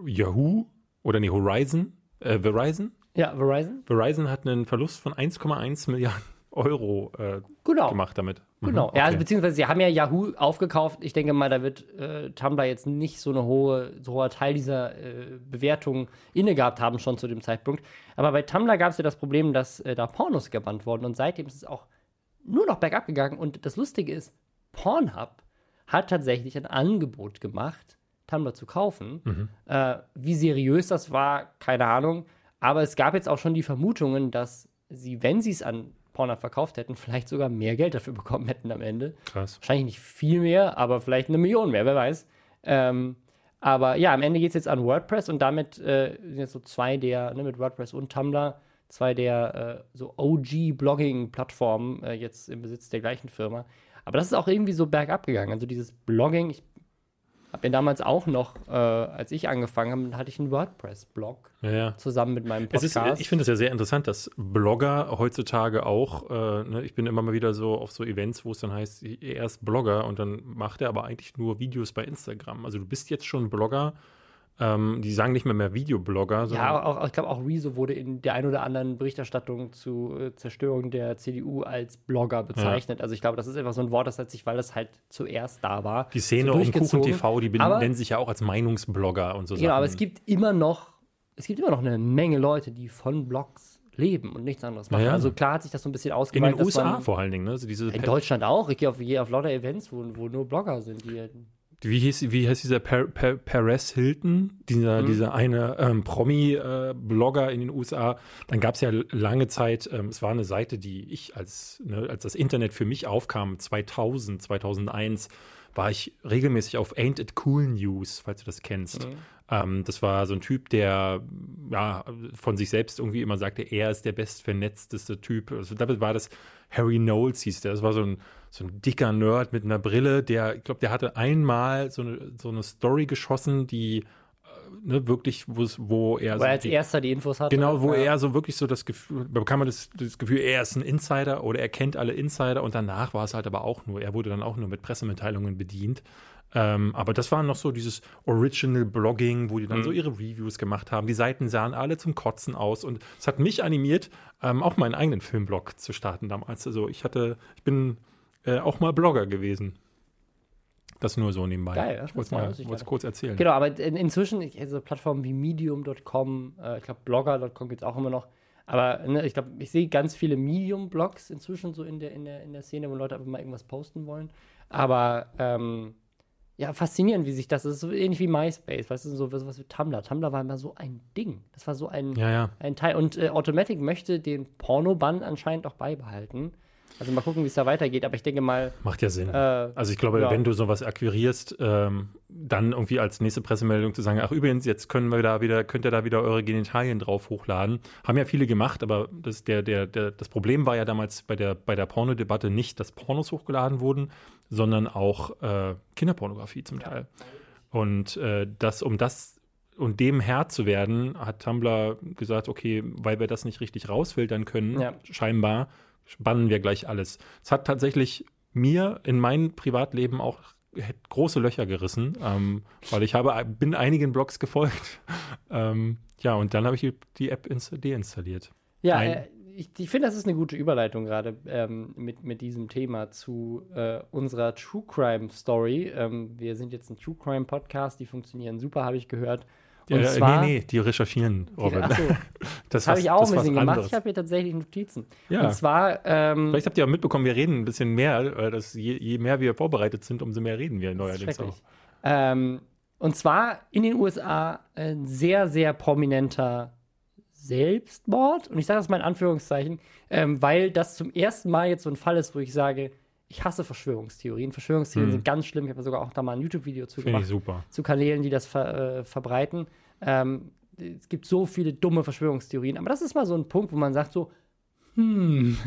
Yahoo oder nee, Horizon, äh, Verizon? Ja, Verizon? Verizon hat einen Verlust von 1,1 Milliarden Euro äh, Genau. gemacht damit. Mhm, Genau. Ja, also okay. beziehungsweise sie haben ja Yahoo aufgekauft. Ich denke mal, da wird äh, Tumblr jetzt nicht so eine hohe, so hoher Teil dieser äh, Bewertung inne gehabt haben, schon zu dem Zeitpunkt. Aber bei Tumblr gab es ja das Problem, dass äh, da Pornos gebannt wurden und seitdem ist es auch nur noch bergab gegangen. Und das Lustige ist, Pornhub hat tatsächlich ein Angebot gemacht, Tumblr zu kaufen. Äh, wie seriös das war, keine Ahnung. Aber es gab jetzt auch schon die Vermutungen, dass sie, wenn sie es an Pornhub verkauft hätten, vielleicht sogar mehr Geld dafür bekommen hätten am Ende. Krass. Wahrscheinlich nicht viel mehr, aber vielleicht eine Million mehr, wer weiß. Ähm, aber ja, am Ende geht es jetzt an WordPress und damit äh, sind jetzt so zwei der, ne, mit WordPress und Tumblr, zwei der äh, so OG-Blogging-Plattformen äh, jetzt im Besitz der gleichen Firma. Aber das ist auch irgendwie so bergab gegangen. Also dieses Blogging, ich habe ja damals auch noch, äh, als ich angefangen habe, hatte ich einen WordPress-Blog Ja, ja. zusammen mit meinem Es Podcast. ist, ich finde es ja sehr interessant, dass Blogger heutzutage auch, äh, ne, ich bin immer mal wieder so auf so Events, wo es dann heißt, er ist Blogger und dann macht er aber eigentlich nur Videos bei Instagram. Also du bist jetzt schon Blogger. Ähm, die sagen nicht mehr mehr Videoblogger, Ja, auch, ich glaube auch Rezo wurde in der ein oder anderen Berichterstattung zu äh, Zerstörung der CDU als Blogger bezeichnet. Also ich glaube, das ist einfach so ein Wort, das hat sich, weil das halt zuerst da war. die Szene so um. Kuchen TV, die Aber- nennen sich ja auch als Meinungsblogger und so Genau, aber es gibt immer noch, es gibt immer noch eine Menge Leute, die von Blogs leben und nichts anderes machen. Ja, ja. Also klar hat sich das so ein bisschen in ausgeweitet. den dass USA man- vor allen Dingen, ne? Also In Deutschland auch. Ich gehe auf, gehe auf lauter Events, wo, wo nur Blogger sind. Die, wie hieß, wie heißt dieser per, per, Perez Hilton, dieser, dieser eine ähm, Promi-Blogger in den USA? Dann gab es ja lange Zeit, ähm, es war eine Seite, die ich als, ne, als das Internet für mich aufkam, 2000, 2001, war ich regelmäßig auf Ain't It Cool News, falls du das kennst. Ähm, das war so ein Typ, der ja, von sich selbst irgendwie immer sagte, er ist der bestvernetzteste Typ. Also damit war das Harry Knowles hieß der. Das war so ein, so ein dicker Nerd mit einer Brille, der, ich glaube, der hatte einmal so eine, so eine Story geschossen, die äh, ne, wirklich, wo er wo er als die, erster die Infos hatte. Genau, wo ja. er so wirklich so das Gefühl, bekam man das, das Gefühl, er ist ein Insider oder er kennt alle Insider und danach war es halt aber auch nur, er wurde dann auch nur mit Pressemitteilungen bedient. Ähm, aber das war noch so dieses Original Blogging, wo die dann so ihre Reviews gemacht haben. Die Seiten sahen alle zum Kotzen aus und es hat mich animiert, ähm, auch meinen eigenen Filmblog zu starten damals. Also ich hatte, ich bin äh, auch mal Blogger gewesen. Das nur so nebenbei. Geil, ich wollte es mal kurz erzählen. Genau, aber in, inzwischen, also Plattformen wie Medium.com, äh, ich glaube Blogger.com gibt es auch immer noch. Aber ne, ich glaube, ich sehe ganz viele Medium-Blogs inzwischen so in der, in, der, in der Szene, wo Leute einfach mal irgendwas posten wollen. Aber ähm, ja, faszinierend, wie sich das, das ist so ähnlich wie MySpace, weißt du, so was, was wie Tumblr. Tumblr war immer so ein Ding. Das war so ein, Ja, ja. ein Teil. Und äh, Automatic möchte den Porno-Bann anscheinend auch beibehalten. Also mal gucken, wie es da weitergeht. Aber ich denke mal, Macht ja Sinn. äh, Also ich glaube, Ja. wenn du sowas akquirierst, ähm, dann irgendwie als nächste Pressemeldung zu sagen, ach übrigens, jetzt können wir da wieder, könnt ihr da wieder eure Genitalien drauf hochladen. Haben ja viele gemacht, aber das, der, der, der, das Problem war ja damals bei der, bei der Pornodebatte nicht, dass Pornos hochgeladen wurden, sondern auch äh, Kinderpornografie zum Teil. Und äh, das, um das und dem Herr zu werden, hat Tumblr gesagt, okay, weil wir das nicht richtig rausfiltern können, Ja. scheinbar, bannen wir gleich alles. Es hat tatsächlich mir in meinem Privatleben auch große Löcher gerissen, ähm, weil ich habe, bin einigen Blogs gefolgt. ähm, ja, und dann habe ich die, App ins, deinstalliert. Ja, äh, ich, ich finde, das ist eine gute Überleitung gerade ähm, mit, mit diesem Thema zu äh, unserer True Crime Story. Ähm, wir sind jetzt ein True Crime Podcast, die funktionieren super, habe ich gehört. Und Äh, zwar, nee, nee, die recherchieren. Robin. Achso, das das habe ich auch ein bisschen gemacht. anderes. Ich habe hier tatsächlich Notizen. Ja. Und zwar, ähm, Vielleicht habt ihr auch mitbekommen, wir reden ein bisschen mehr. Weil das, je, je mehr wir vorbereitet sind, umso mehr reden wir neuerdings auch. Ähm, und zwar in den USA ein sehr, sehr prominenter Selbstmord. Und ich sage das mal in Anführungszeichen, ähm, weil das zum ersten Mal jetzt so ein Fall ist, wo ich sage, ich hasse Verschwörungstheorien. Verschwörungstheorien Hm. sind ganz schlimm. Ich habe sogar auch da mal ein YouTube-Video zu Finde ich gemacht, super. zu Kanälen, die das ver, äh, verbreiten. Ähm, es gibt so viele dumme Verschwörungstheorien. Aber das ist mal so ein Punkt, wo man sagt so, hm.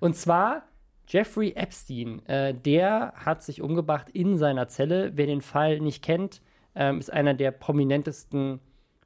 Und zwar Jeffrey Epstein, äh, der hat sich umgebracht in seiner Zelle. Wer den Fall nicht kennt, ähm, ist einer der prominentesten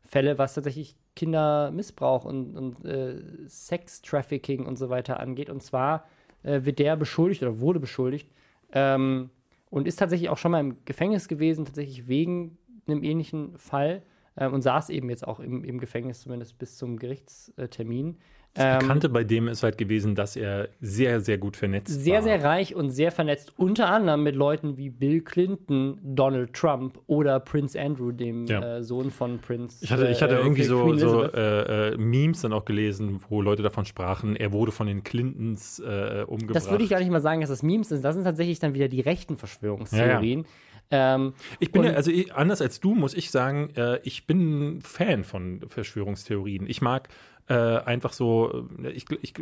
Fälle, was tatsächlich Kindermissbrauch und, und äh, Sex-Trafficking und so weiter angeht. Und zwar äh, wird der beschuldigt oder wurde beschuldigt ähm, und ist tatsächlich auch schon mal im Gefängnis gewesen, tatsächlich wegen einem ähnlichen Fall ähm, und saß eben jetzt auch im, im Gefängnis, zumindest bis zum Gerichtstermin. Das Ähm, Bekannte bei dem ist halt gewesen, dass er sehr, sehr gut vernetzt sehr, war. sehr reich und sehr vernetzt, unter anderem mit Leuten wie Bill Clinton, Donald Trump oder Prince Andrew, dem Ja. äh, Sohn von Prince. Ich hatte, ich hatte äh, irgendwie so, so äh, äh, Memes dann auch gelesen, wo Leute davon sprachen, er wurde von den Clintons äh, umgebracht. Das würde ich gar nicht mal sagen, dass das Memes sind. Das sind tatsächlich dann wieder die rechten Verschwörungstheorien. Ähm, Ich bin ja, also ich, anders als du, muss ich sagen, äh, ich bin ein Fan von Verschwörungstheorien. Ich mag äh, einfach so, äh, ich, ich,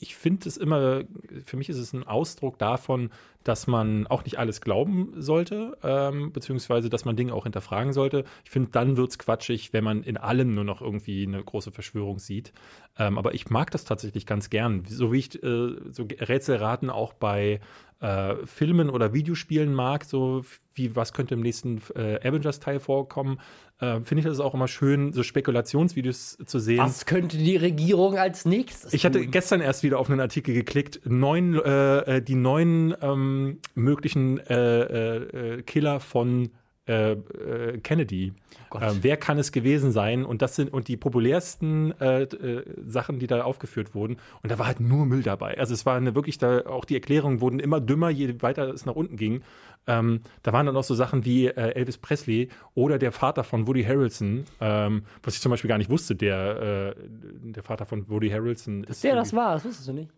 ich finde es immer, für mich ist es ein Ausdruck davon, dass man auch nicht alles glauben sollte, ähm, beziehungsweise dass man Dinge auch hinterfragen sollte. Ich finde, dann wird es quatschig, wenn man in allem nur noch irgendwie eine große Verschwörung sieht. Ähm, aber ich mag das tatsächlich ganz gern. So wie ich äh, so Rätselraten auch bei äh, Filmen oder Videospielen mag, so wie was könnte im nächsten äh, Avengers-Teil vorkommen, äh, finde ich das auch immer schön, so Spekulationsvideos zu sehen. was könnte die Regierung als nächstes Ich hatte tun? gestern erst wieder auf einen Artikel geklickt, neun, äh, äh, die neun ähm, möglichen Killer von äh, äh, Kennedy. Gott. Ähm, wer kann es gewesen sein? Und das sind und die populärsten äh, äh, Sachen, die da aufgeführt wurden. Und da war halt nur Müll dabei. Also es war eine wirklich da auch die Erklärungen wurden immer dümmer, je weiter es nach unten ging. Ähm, da waren dann auch so Sachen wie äh, Elvis Presley oder der Vater von Woody Harrelson, ähm, was ich zum Beispiel gar nicht wusste. Der äh, der Vater von Woody Harrelson ist Der das war, das wusstest du nicht.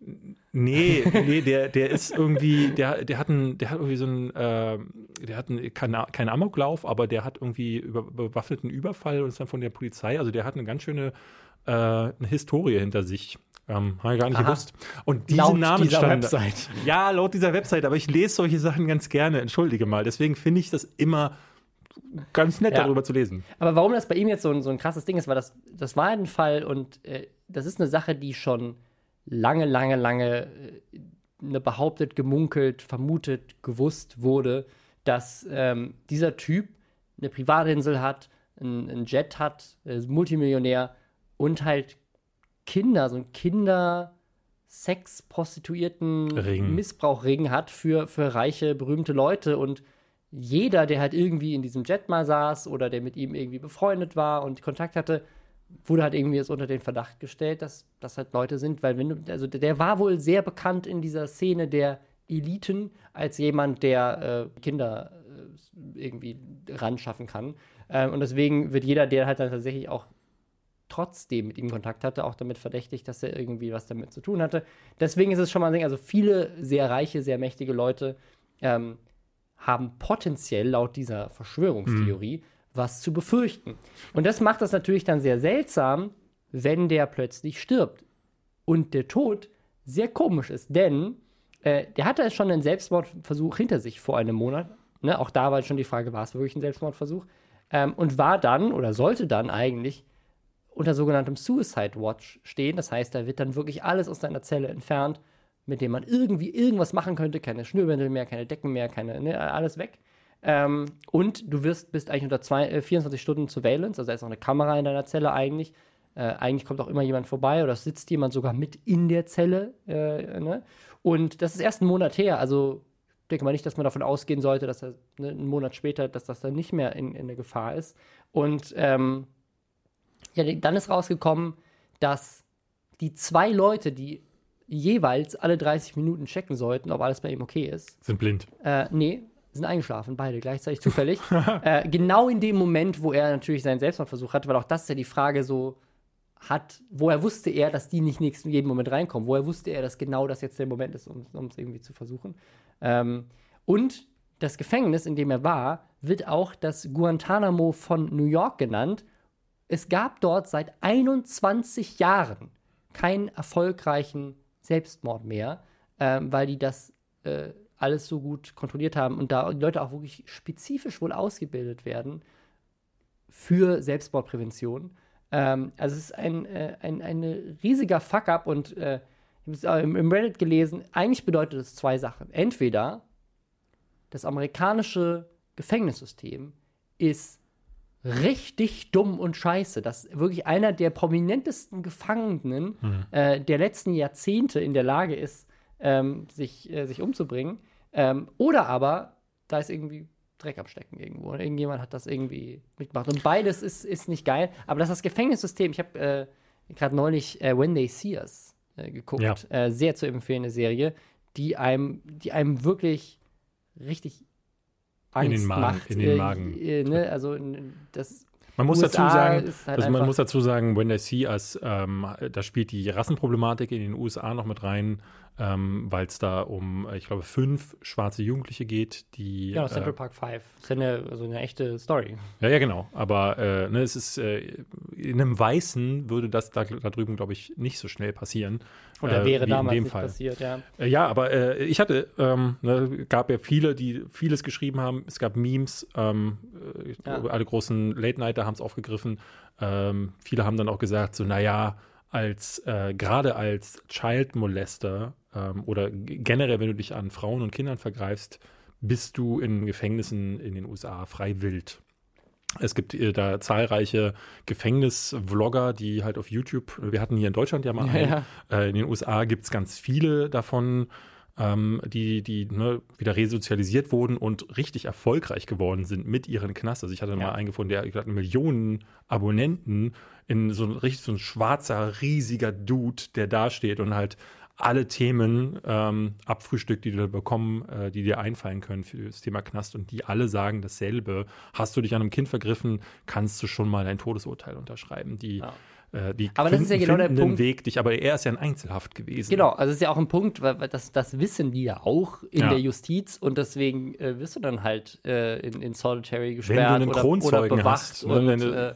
Nee, nee, der, der ist irgendwie, der, der hat einen, der hat irgendwie so einen, äh, der hat einen, keinen keinen Amoklauf, aber der hat irgendwie über, bewaffneten Überfall und ist dann von der Polizei. Also der hat eine ganz schöne äh, eine Historie hinter sich. Ähm, habe ich gar nicht Aha. gewusst. Und diese Laut Namen dieser standen- Website. Ja, laut dieser Website, aber ich lese solche Sachen ganz gerne, entschuldige mal. Deswegen finde ich das immer ganz nett, Ja. darüber zu lesen. Aber warum das bei ihm jetzt so ein, so ein krasses Ding ist, war das, das war ein Fall und äh, das ist eine Sache, die schon lange, lange, lange äh, ne, behauptet, gemunkelt, vermutet, gewusst wurde, dass ähm, dieser Typ eine Privatinsel hat, einen Jet hat, äh, ist Multimillionär und halt Kinder, so ein Kinder. Sex, Prostituierten, Ring. Missbrauchring hat für, für reiche, berühmte Leute und jeder, der halt irgendwie in diesem Jet mal saß oder der mit ihm irgendwie befreundet war und Kontakt hatte, wurde halt irgendwie jetzt unter den Verdacht gestellt, dass das halt Leute sind, weil wenn du, also der- war wohl sehr bekannt in dieser Szene der Eliten als jemand, der äh, Kinder äh, irgendwie ran schaffen kann. Ähm, und deswegen wird jeder, der halt dann tatsächlich auch trotzdem mit ihm Kontakt hatte, auch damit verdächtigt, dass er irgendwie was damit zu tun hatte. Deswegen ist es schon mal ein Ding, also viele sehr reiche, sehr mächtige Leute ähm, haben potenziell laut dieser Verschwörungstheorie was zu befürchten. Und das macht das natürlich dann sehr seltsam, wenn der plötzlich stirbt. Und der Tod sehr komisch ist, denn äh, der hatte schon einen Selbstmordversuch hinter sich vor einem Monat. Ne? Auch da war schon die Frage, war es wirklich ein Selbstmordversuch? Ähm, und war dann oder sollte dann eigentlich unter sogenanntem Suicide Watch stehen. Das heißt, da wird dann wirklich alles aus deiner Zelle entfernt, mit dem man irgendwie irgendwas machen könnte. Keine Schnürbändel mehr, keine Decken mehr, keine, ne, alles weg. Ähm, und du wirst, bist eigentlich unter zwei, äh, 24 Stunden Surveillance, also da ist auch eine Kamera in deiner Zelle eigentlich. Äh, eigentlich kommt auch immer jemand vorbei oder sitzt jemand sogar mit in der Zelle. Äh, ne? Und das ist erst einen Monat her. Also ich denke mal nicht, dass man davon ausgehen sollte, dass das, ne, einen Monat später, dass das dann nicht mehr in, in der Gefahr ist. Und ähm, ja, dann ist rausgekommen, dass die zwei Leute, die jeweils alle 30 Minuten checken sollten, ob alles bei ihm okay ist, Sind blind. äh, nee, sind eingeschlafen, beide gleichzeitig zufällig. äh, genau in dem Moment, wo er natürlich seinen Selbstmordversuch hatte, weil auch das ist ja die Frage so hat, woher wusste er, dass die nicht nächsten jeden Moment reinkommen? Woher wusste er, dass genau das jetzt der Moment ist, um es irgendwie zu versuchen? Ähm, und das Gefängnis, in dem er war, wird auch das Guantanamo von New York genannt. Es gab dort seit 21 Jahren keinen erfolgreichen Selbstmord mehr, ähm, weil die das äh, alles so gut kontrolliert haben und da die Leute auch wirklich spezifisch wohl ausgebildet werden für Selbstmordprävention. Ähm, also es ist ein, äh, ein, ein riesiger Fuck-up und äh, ich habe es im Reddit gelesen. Eigentlich bedeutet es zwei Sachen. Entweder das amerikanische Gefängnissystem ist richtig dumm und scheiße, dass wirklich einer der prominentesten Gefangenen äh, der letzten Jahrzehnte in der Lage ist, ähm, sich, äh, sich umzubringen. Ähm, oder aber da ist irgendwie Dreck am Stecken irgendwo. Und irgendjemand hat das irgendwie mitgemacht. Und beides ist, ist nicht geil. Aber das ist das Gefängnissystem. Ich habe äh, gerade neulich äh, When They See Us äh, geguckt. Ja. Äh, sehr zu empfehlende Serie, die einem, die einem wirklich richtig Angst In den Magen- macht. in den Äh, Magen Äh, ne? Also das Man muss USA dazu sagen, halt also man muss dazu sagen, When They See Us, ähm, da spielt die Rassenproblematik in den USA noch mit rein, ähm, weil es da um, äh, ich glaube, fünf schwarze Jugendliche geht, die ja, äh, Central Park 5. Das ist ja eine, also eine echte Story. Ja, ja, genau. Aber äh, ne, es ist äh, in einem Weißen würde das da, da drüben, glaube ich, nicht so schnell passieren. Oder äh, wäre damals in dem nicht Fall. passiert, ja. Äh, ja, aber äh, ich hatte, ähm, ne, gab ja viele, die vieles geschrieben haben. Es gab Memes, ähm, äh, Ja. alle großen Late-Nighter haben es aufgegriffen. Ähm, viele haben dann auch gesagt, so, naja, als äh, gerade als Child Molester ähm, oder generell, wenn du dich an Frauen und Kindern vergreifst, bist du in Gefängnissen in den USA frei wild. Es gibt äh, da zahlreiche Gefängnis-Vlogger, die halt auf YouTube, wir hatten hier in Deutschland ja mal Ja, einen, ja. Äh, in den USA gibt es ganz viele davon, ähm, die, die ne, wieder resozialisiert wurden und richtig erfolgreich geworden sind mit ihren Knast. Also ich hatte Ja. mal einen gefunden, der hat Millionen Abonnenten in so ein richtig so ein schwarzer, riesiger Dude, der da steht und halt alle Themen ähm, abfrühstückt, die du da bekommen, äh, die dir einfallen können für das Thema Knast und die alle sagen dasselbe. Hast du dich an einem Kind vergriffen, kannst du schon mal ein Todesurteil unterschreiben. Die, Ja. Äh, die Aber das ist ja finden- genau der finden Punkt. Weg, dich, aber er ist ja in Einzelhaft gewesen. Genau, also es ist ja auch ein Punkt, weil, weil das, das wissen die ja auch in Ja. der Justiz und deswegen äh, wirst du dann halt äh, in, in Solitary gesperrt oder, oder bewacht. hast, ne, und, wenn du- äh,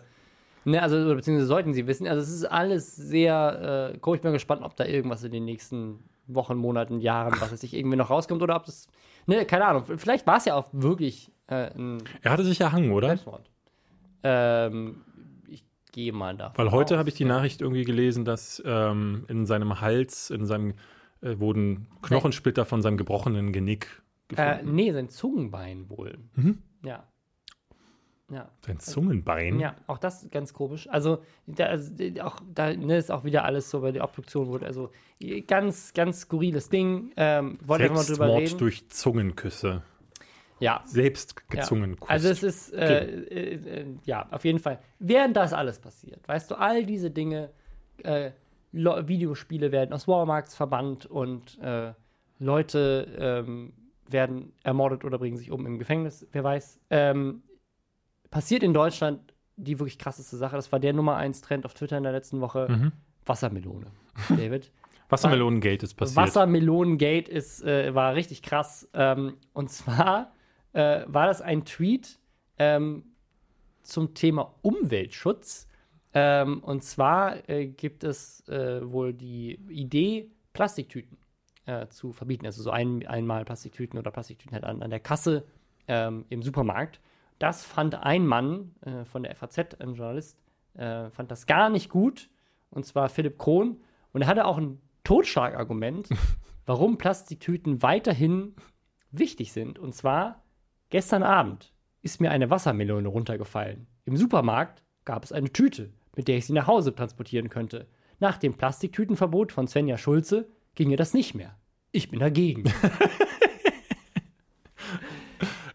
ne, also, beziehungsweise sollten sie wissen. Also es ist alles sehr, äh, guck, ich bin gespannt, ob da irgendwas in den nächsten Wochen, Monaten, Jahren, was weiß ich, irgendwie noch rauskommt oder ob das, ne, keine Ahnung, vielleicht war es ja auch wirklich äh, ein Er hatte sich erhangen, oder? Selbstmord. Ähm, gehe mal da. Weil heute habe ich die Nachricht irgendwie gelesen, dass ähm, in seinem Hals, in seinem äh, wurden Knochensplitter von seinem gebrochenen Genick Äh, gefunden. nee, sein Zungenbein wohl. Mhm. Ja. Ja. Sein Zungenbein. Ja, auch das ganz komisch. Also, da, also die- auch, da ne, ist auch wieder alles so bei der Obduktion wurde. Also, ganz, ganz skurriles Ding. Ähm, wollte einfach mal drüber reden. durch Zungenküsse. Ja. Selbst Ja. gezungen Also es ist, äh, äh, äh, ja, auf jeden Fall. Während das alles passiert, weißt du, all diese Dinge, äh, Videospiele werden aus Walmarts verbannt und äh, Leute ähm, werden ermordet oder bringen sich um im Gefängnis, wer weiß. Ähm, passiert in Deutschland die wirklich krasseste Sache. Das war der Nummer 1 Trend auf Twitter in der letzten Woche. Mhm. Wassermelone. David. Wassermelonengate ist passiert. Wassermelonengate ist, äh, war richtig krass. Ähm, und zwar äh, war das ein Tweet ähm, zum Thema Umweltschutz. Ähm, und zwar äh, gibt es äh, wohl die Idee, Plastiktüten äh, zu verbieten. Also so ein, einmal Plastiktüten oder Plastiktüten halt an, an der Kasse ähm, im Supermarkt. Das fand ein Mann äh, von der FAZ, ein Journalist, äh, fand das gar nicht gut. Und zwar Philipp Krohn. Und er hatte auch ein Totschlagargument, warum Plastiktüten weiterhin wichtig sind. Und zwar, gestern Abend ist mir eine Wassermelone runtergefallen. Im Supermarkt gab es eine Tüte, mit der ich sie nach Hause transportieren könnte. Nach dem Plastiktütenverbot von Svenja Schulze ginge das nicht mehr. Ich bin dagegen.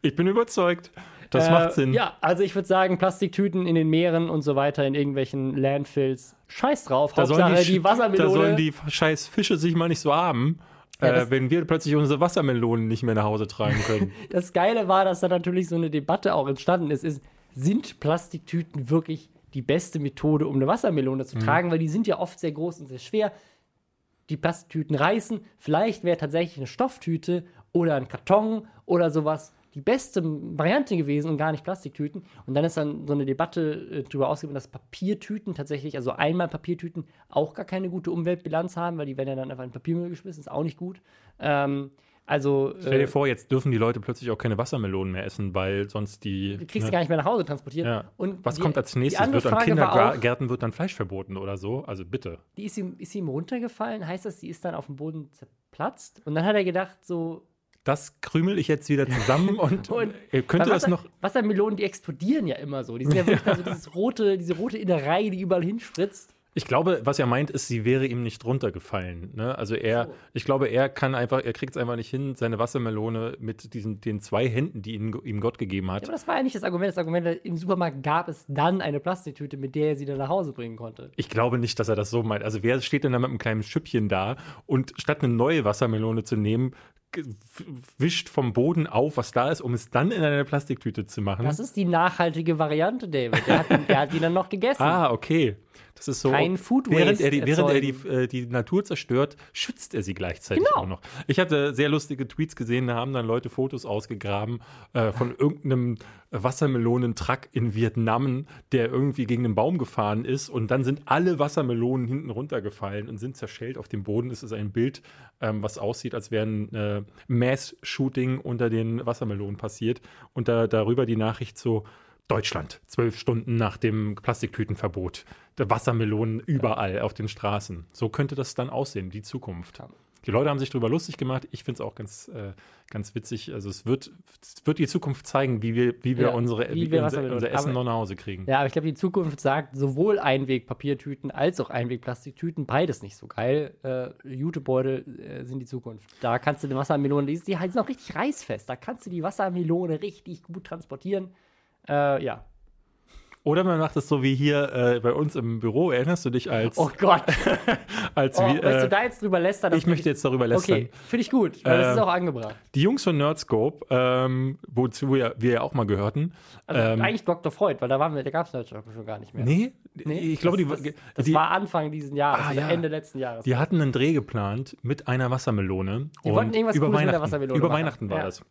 Ich bin überzeugt. Das Äh, macht Sinn. Ja, also ich würde sagen, Plastiktüten in den Meeren und so weiter, in irgendwelchen Landfills. Scheiß drauf. Da sollen, Hauptsache die, die, Wassermelone. da sollen die scheiß Fische sich mal nicht so haben, Ja, äh, wenn wir plötzlich unsere Wassermelonen nicht mehr nach Hause tragen können. Das Geile war, dass da natürlich so eine Debatte auch entstanden ist, ist, sind Plastiktüten wirklich die beste Methode, um eine Wassermelone Mhm. zu tragen? Weil die sind ja oft sehr groß und sehr schwer. Die Plastiktüten reißen. Vielleicht wäre tatsächlich eine Stofftüte oder ein Karton oder sowas die beste Variante gewesen und gar nicht Plastiktüten. Und dann ist dann so eine Debatte äh, darüber ausgegangen, dass Papiertüten tatsächlich, also einmal Papiertüten, auch gar keine gute Umweltbilanz haben, weil die werden ja dann einfach in Papiermüll geschmissen, ist auch nicht gut. Ähm, Also, Stell dir äh, vor, jetzt dürfen die Leute plötzlich auch keine Wassermelonen mehr essen, weil sonst die. du kriegst sie ne? gar nicht mehr nach Hause transportiert. ja. Und Was die- kommt als nächstes? Wird an Kindergärten wird dann Fleisch verboten oder so? Also bitte. die ist ihm, ist ihm runtergefallen, heißt das, die ist dann auf dem Boden zerplatzt? Und dann hat er gedacht, so, Das krümel ich jetzt wieder zusammen und, Und- äh, könnte Weil das Wasser, noch. Wassermelonen, die explodieren ja immer so. Die sind ja wirklich so dieses rote, diese rote Innerei, die überall hinspritzt. Ich glaube, was er meint, ist, sie wäre ihm nicht runtergefallen. Ne? Also er, So. ich glaube, er kann einfach, er kriegt es einfach nicht hin, seine Wassermelone mit diesen den zwei Händen, die ihn, ihm Gott gegeben hat. Ja, aber das war ja nicht das Argument. Das Argument, im Supermarkt gab es dann eine Plastiktüte, mit der er sie dann nach Hause bringen konnte. Ich glaube nicht, dass er das so meint. Also wer steht denn da mit einem kleinen Schüppchen da und statt eine neue Wassermelone zu nehmen, wischt vom Boden auf, was da ist, um es dann in eine Plastiktüte zu machen? Das ist die nachhaltige Variante, David. Der hat, der hat die dann noch gegessen. ah, okay. Das ist so. Kein Food während Waste er die, während er die, äh, die Natur zerstört, schützt er sie gleichzeitig Genau. auch noch. Ich hatte sehr lustige Tweets gesehen, da haben dann Leute Fotos ausgegraben äh, von irgendeinem Wassermelonentruck in Vietnam, der irgendwie gegen einen Baum gefahren ist und dann sind alle Wassermelonen hinten runtergefallen und sind zerschellt auf dem Boden. Es ist ein Bild, ähm, was aussieht, als wäre ein äh, Mass-Shooting unter den Wassermelonen passiert und da, darüber die Nachricht so, Deutschland, zwölf Stunden nach dem Plastiktütenverbot. Wassermelonen überall auf den Straßen. So könnte das dann aussehen, die Zukunft. Die Leute haben sich darüber lustig gemacht. Ich finde es auch ganz, äh, ganz witzig. Also es wird, es wird die Zukunft zeigen, wie wir, wie wir, Ja, unsere, wie wir unser, unser Essen aber- noch nach Hause kriegen. Ja, aber ich glaube, die Zukunft sagt sowohl Einwegpapiertüten als auch Einwegplastiktüten, beides nicht so geil. Äh, Jutebeutel äh, sind die Zukunft. Da kannst du die Wassermelone, die, die sind auch richtig reißfest. Da kannst du die Wassermelone richtig gut transportieren. Äh, ja. Oder man macht es so wie hier äh, bei uns im Büro. Erinnerst du dich als, Oh Gott. als Oh, wie, möchtest du äh, da jetzt drüber lästern? ich möchte jetzt darüber lästern. Okay, finde ich gut. Weil das ist Ähm, auch angebracht. Die Jungs von Nerdscope, ähm, wozu wir, wir ja auch mal gehörten. Also ähm, eigentlich Dr. Freud, weil da waren wir, da gab es Deutschland schon gar nicht mehr. nee, Nee, ich glaube, das, die, das, das die, war Anfang diesen Jahres, Ah, ja. Ende letzten Jahres. Die hatten einen Dreh geplant mit einer Wassermelone. Die und wollten irgendwas über Cooles mit der Weihnachten, Wassermelone Über machen. Weihnachten war Ja. das.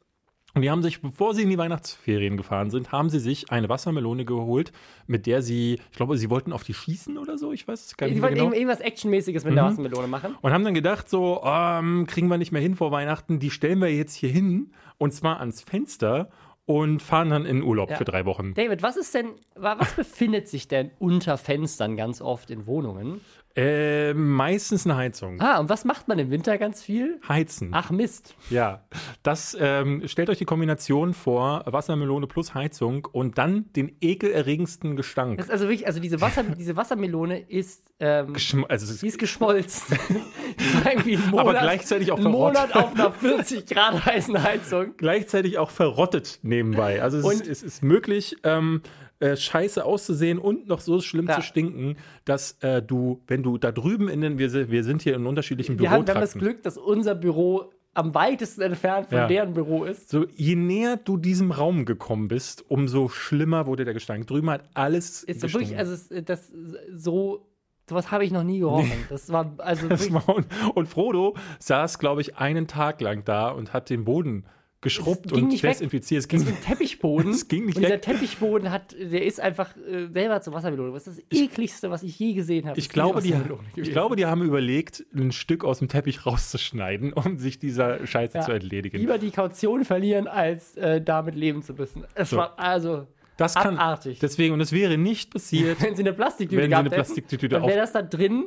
Und die haben sich, bevor sie in die Weihnachtsferien gefahren sind, haben sie sich eine Wassermelone geholt, mit der sie, ich glaube, sie wollten auf die schießen oder so, ich weiß es gar die nicht mehr wollten genau. irgend- irgendwas Actionmäßiges mit der Wassermelone machen. Und haben dann gedacht, so, ähm, kriegen wir nicht mehr hin vor Weihnachten, die stellen wir jetzt hier hin und zwar ans Fenster und fahren dann in Urlaub Ja. für drei Wochen. David, was ist denn, wa- was befindet sich denn unter Fenstern ganz oft in Wohnungen? Äh, meistens eine Heizung. Ah, und was macht man im Winter ganz viel? Heizen. Ach Mist. Ja, das ähm, stellt euch die Kombination vor, Wassermelone plus Heizung und dann den ekelerregendsten Gestank. Das ist also wirklich, also diese, Wasser, diese Wassermelone ist, ähm, Geschm also die ist geschmolzen. Irgendwie Monat, Aber gleichzeitig auch einen Monat verrottet. auf einer 40 Grad heißen Heizung. gleichzeitig auch verrottet nebenbei. Also es, ist, es ist möglich, ähm, äh, scheiße auszusehen und noch so schlimm Ja. zu stinken, dass äh, du, wenn du da drüben in den, wir, sind- wir sind hier in unterschiedlichen Wir haben, wir haben das. Glück, dass unser Büro am weitesten entfernt von Ja. deren Büro ist. So, je näher du diesem Raum gekommen bist, umso schlimmer wurde der Gestank. Drüben hat alles Ist so wirklich, also es- das so, sowas habe ich noch nie gerochen. Das war also Das wirklich, war- und, und Frodo saß, glaube ich, einen Tag lang da und hat den Boden geschrubbt und desinfiziert. Es ging, ein Teppichboden. Es ging nicht und dieser weg. Teppichboden hat, der ist einfach äh, selber zur Wassermelone. Das ist das ekligste, was ich je gesehen habe. ich, glaube, die, ich glaube, die haben überlegt, ein Stück aus dem Teppich rauszuschneiden, um sich dieser Scheiße Ja. zu entledigen. lieber die Kaution verlieren, als äh, damit leben zu müssen. Es So. war also das kann, abartig. deswegen, und es wäre nicht passiert, wenn sie eine Plastiktüte Wenn sie eine hätten, Plastiktüte dann auf- wäre das da drin.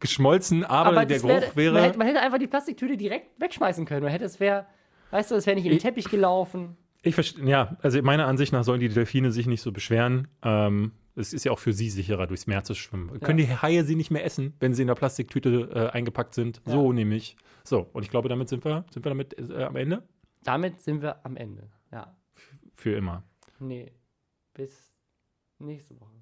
geschmolzen, aber, Aber der Geruch wär, wäre. man, hätte, man hätte einfach die Plastiktüte direkt wegschmeißen können. Man hätte es wäre, weißt du, es wäre nicht in den Ich- Teppich gelaufen. Ich verstehe, ja, also meiner Ansicht nach sollen die Delfine sich nicht so beschweren. Ähm, es ist ja auch für sie sicherer, durchs Meer zu schwimmen. Können die Haie sie nicht mehr essen, wenn sie in der Plastiktüte äh, eingepackt sind? So nämlich. So, und ich glaube, damit sind wir, sind wir damit äh, am Ende? Damit sind wir am Ende. Ja. Für immer. Nee. Bis nächste Woche.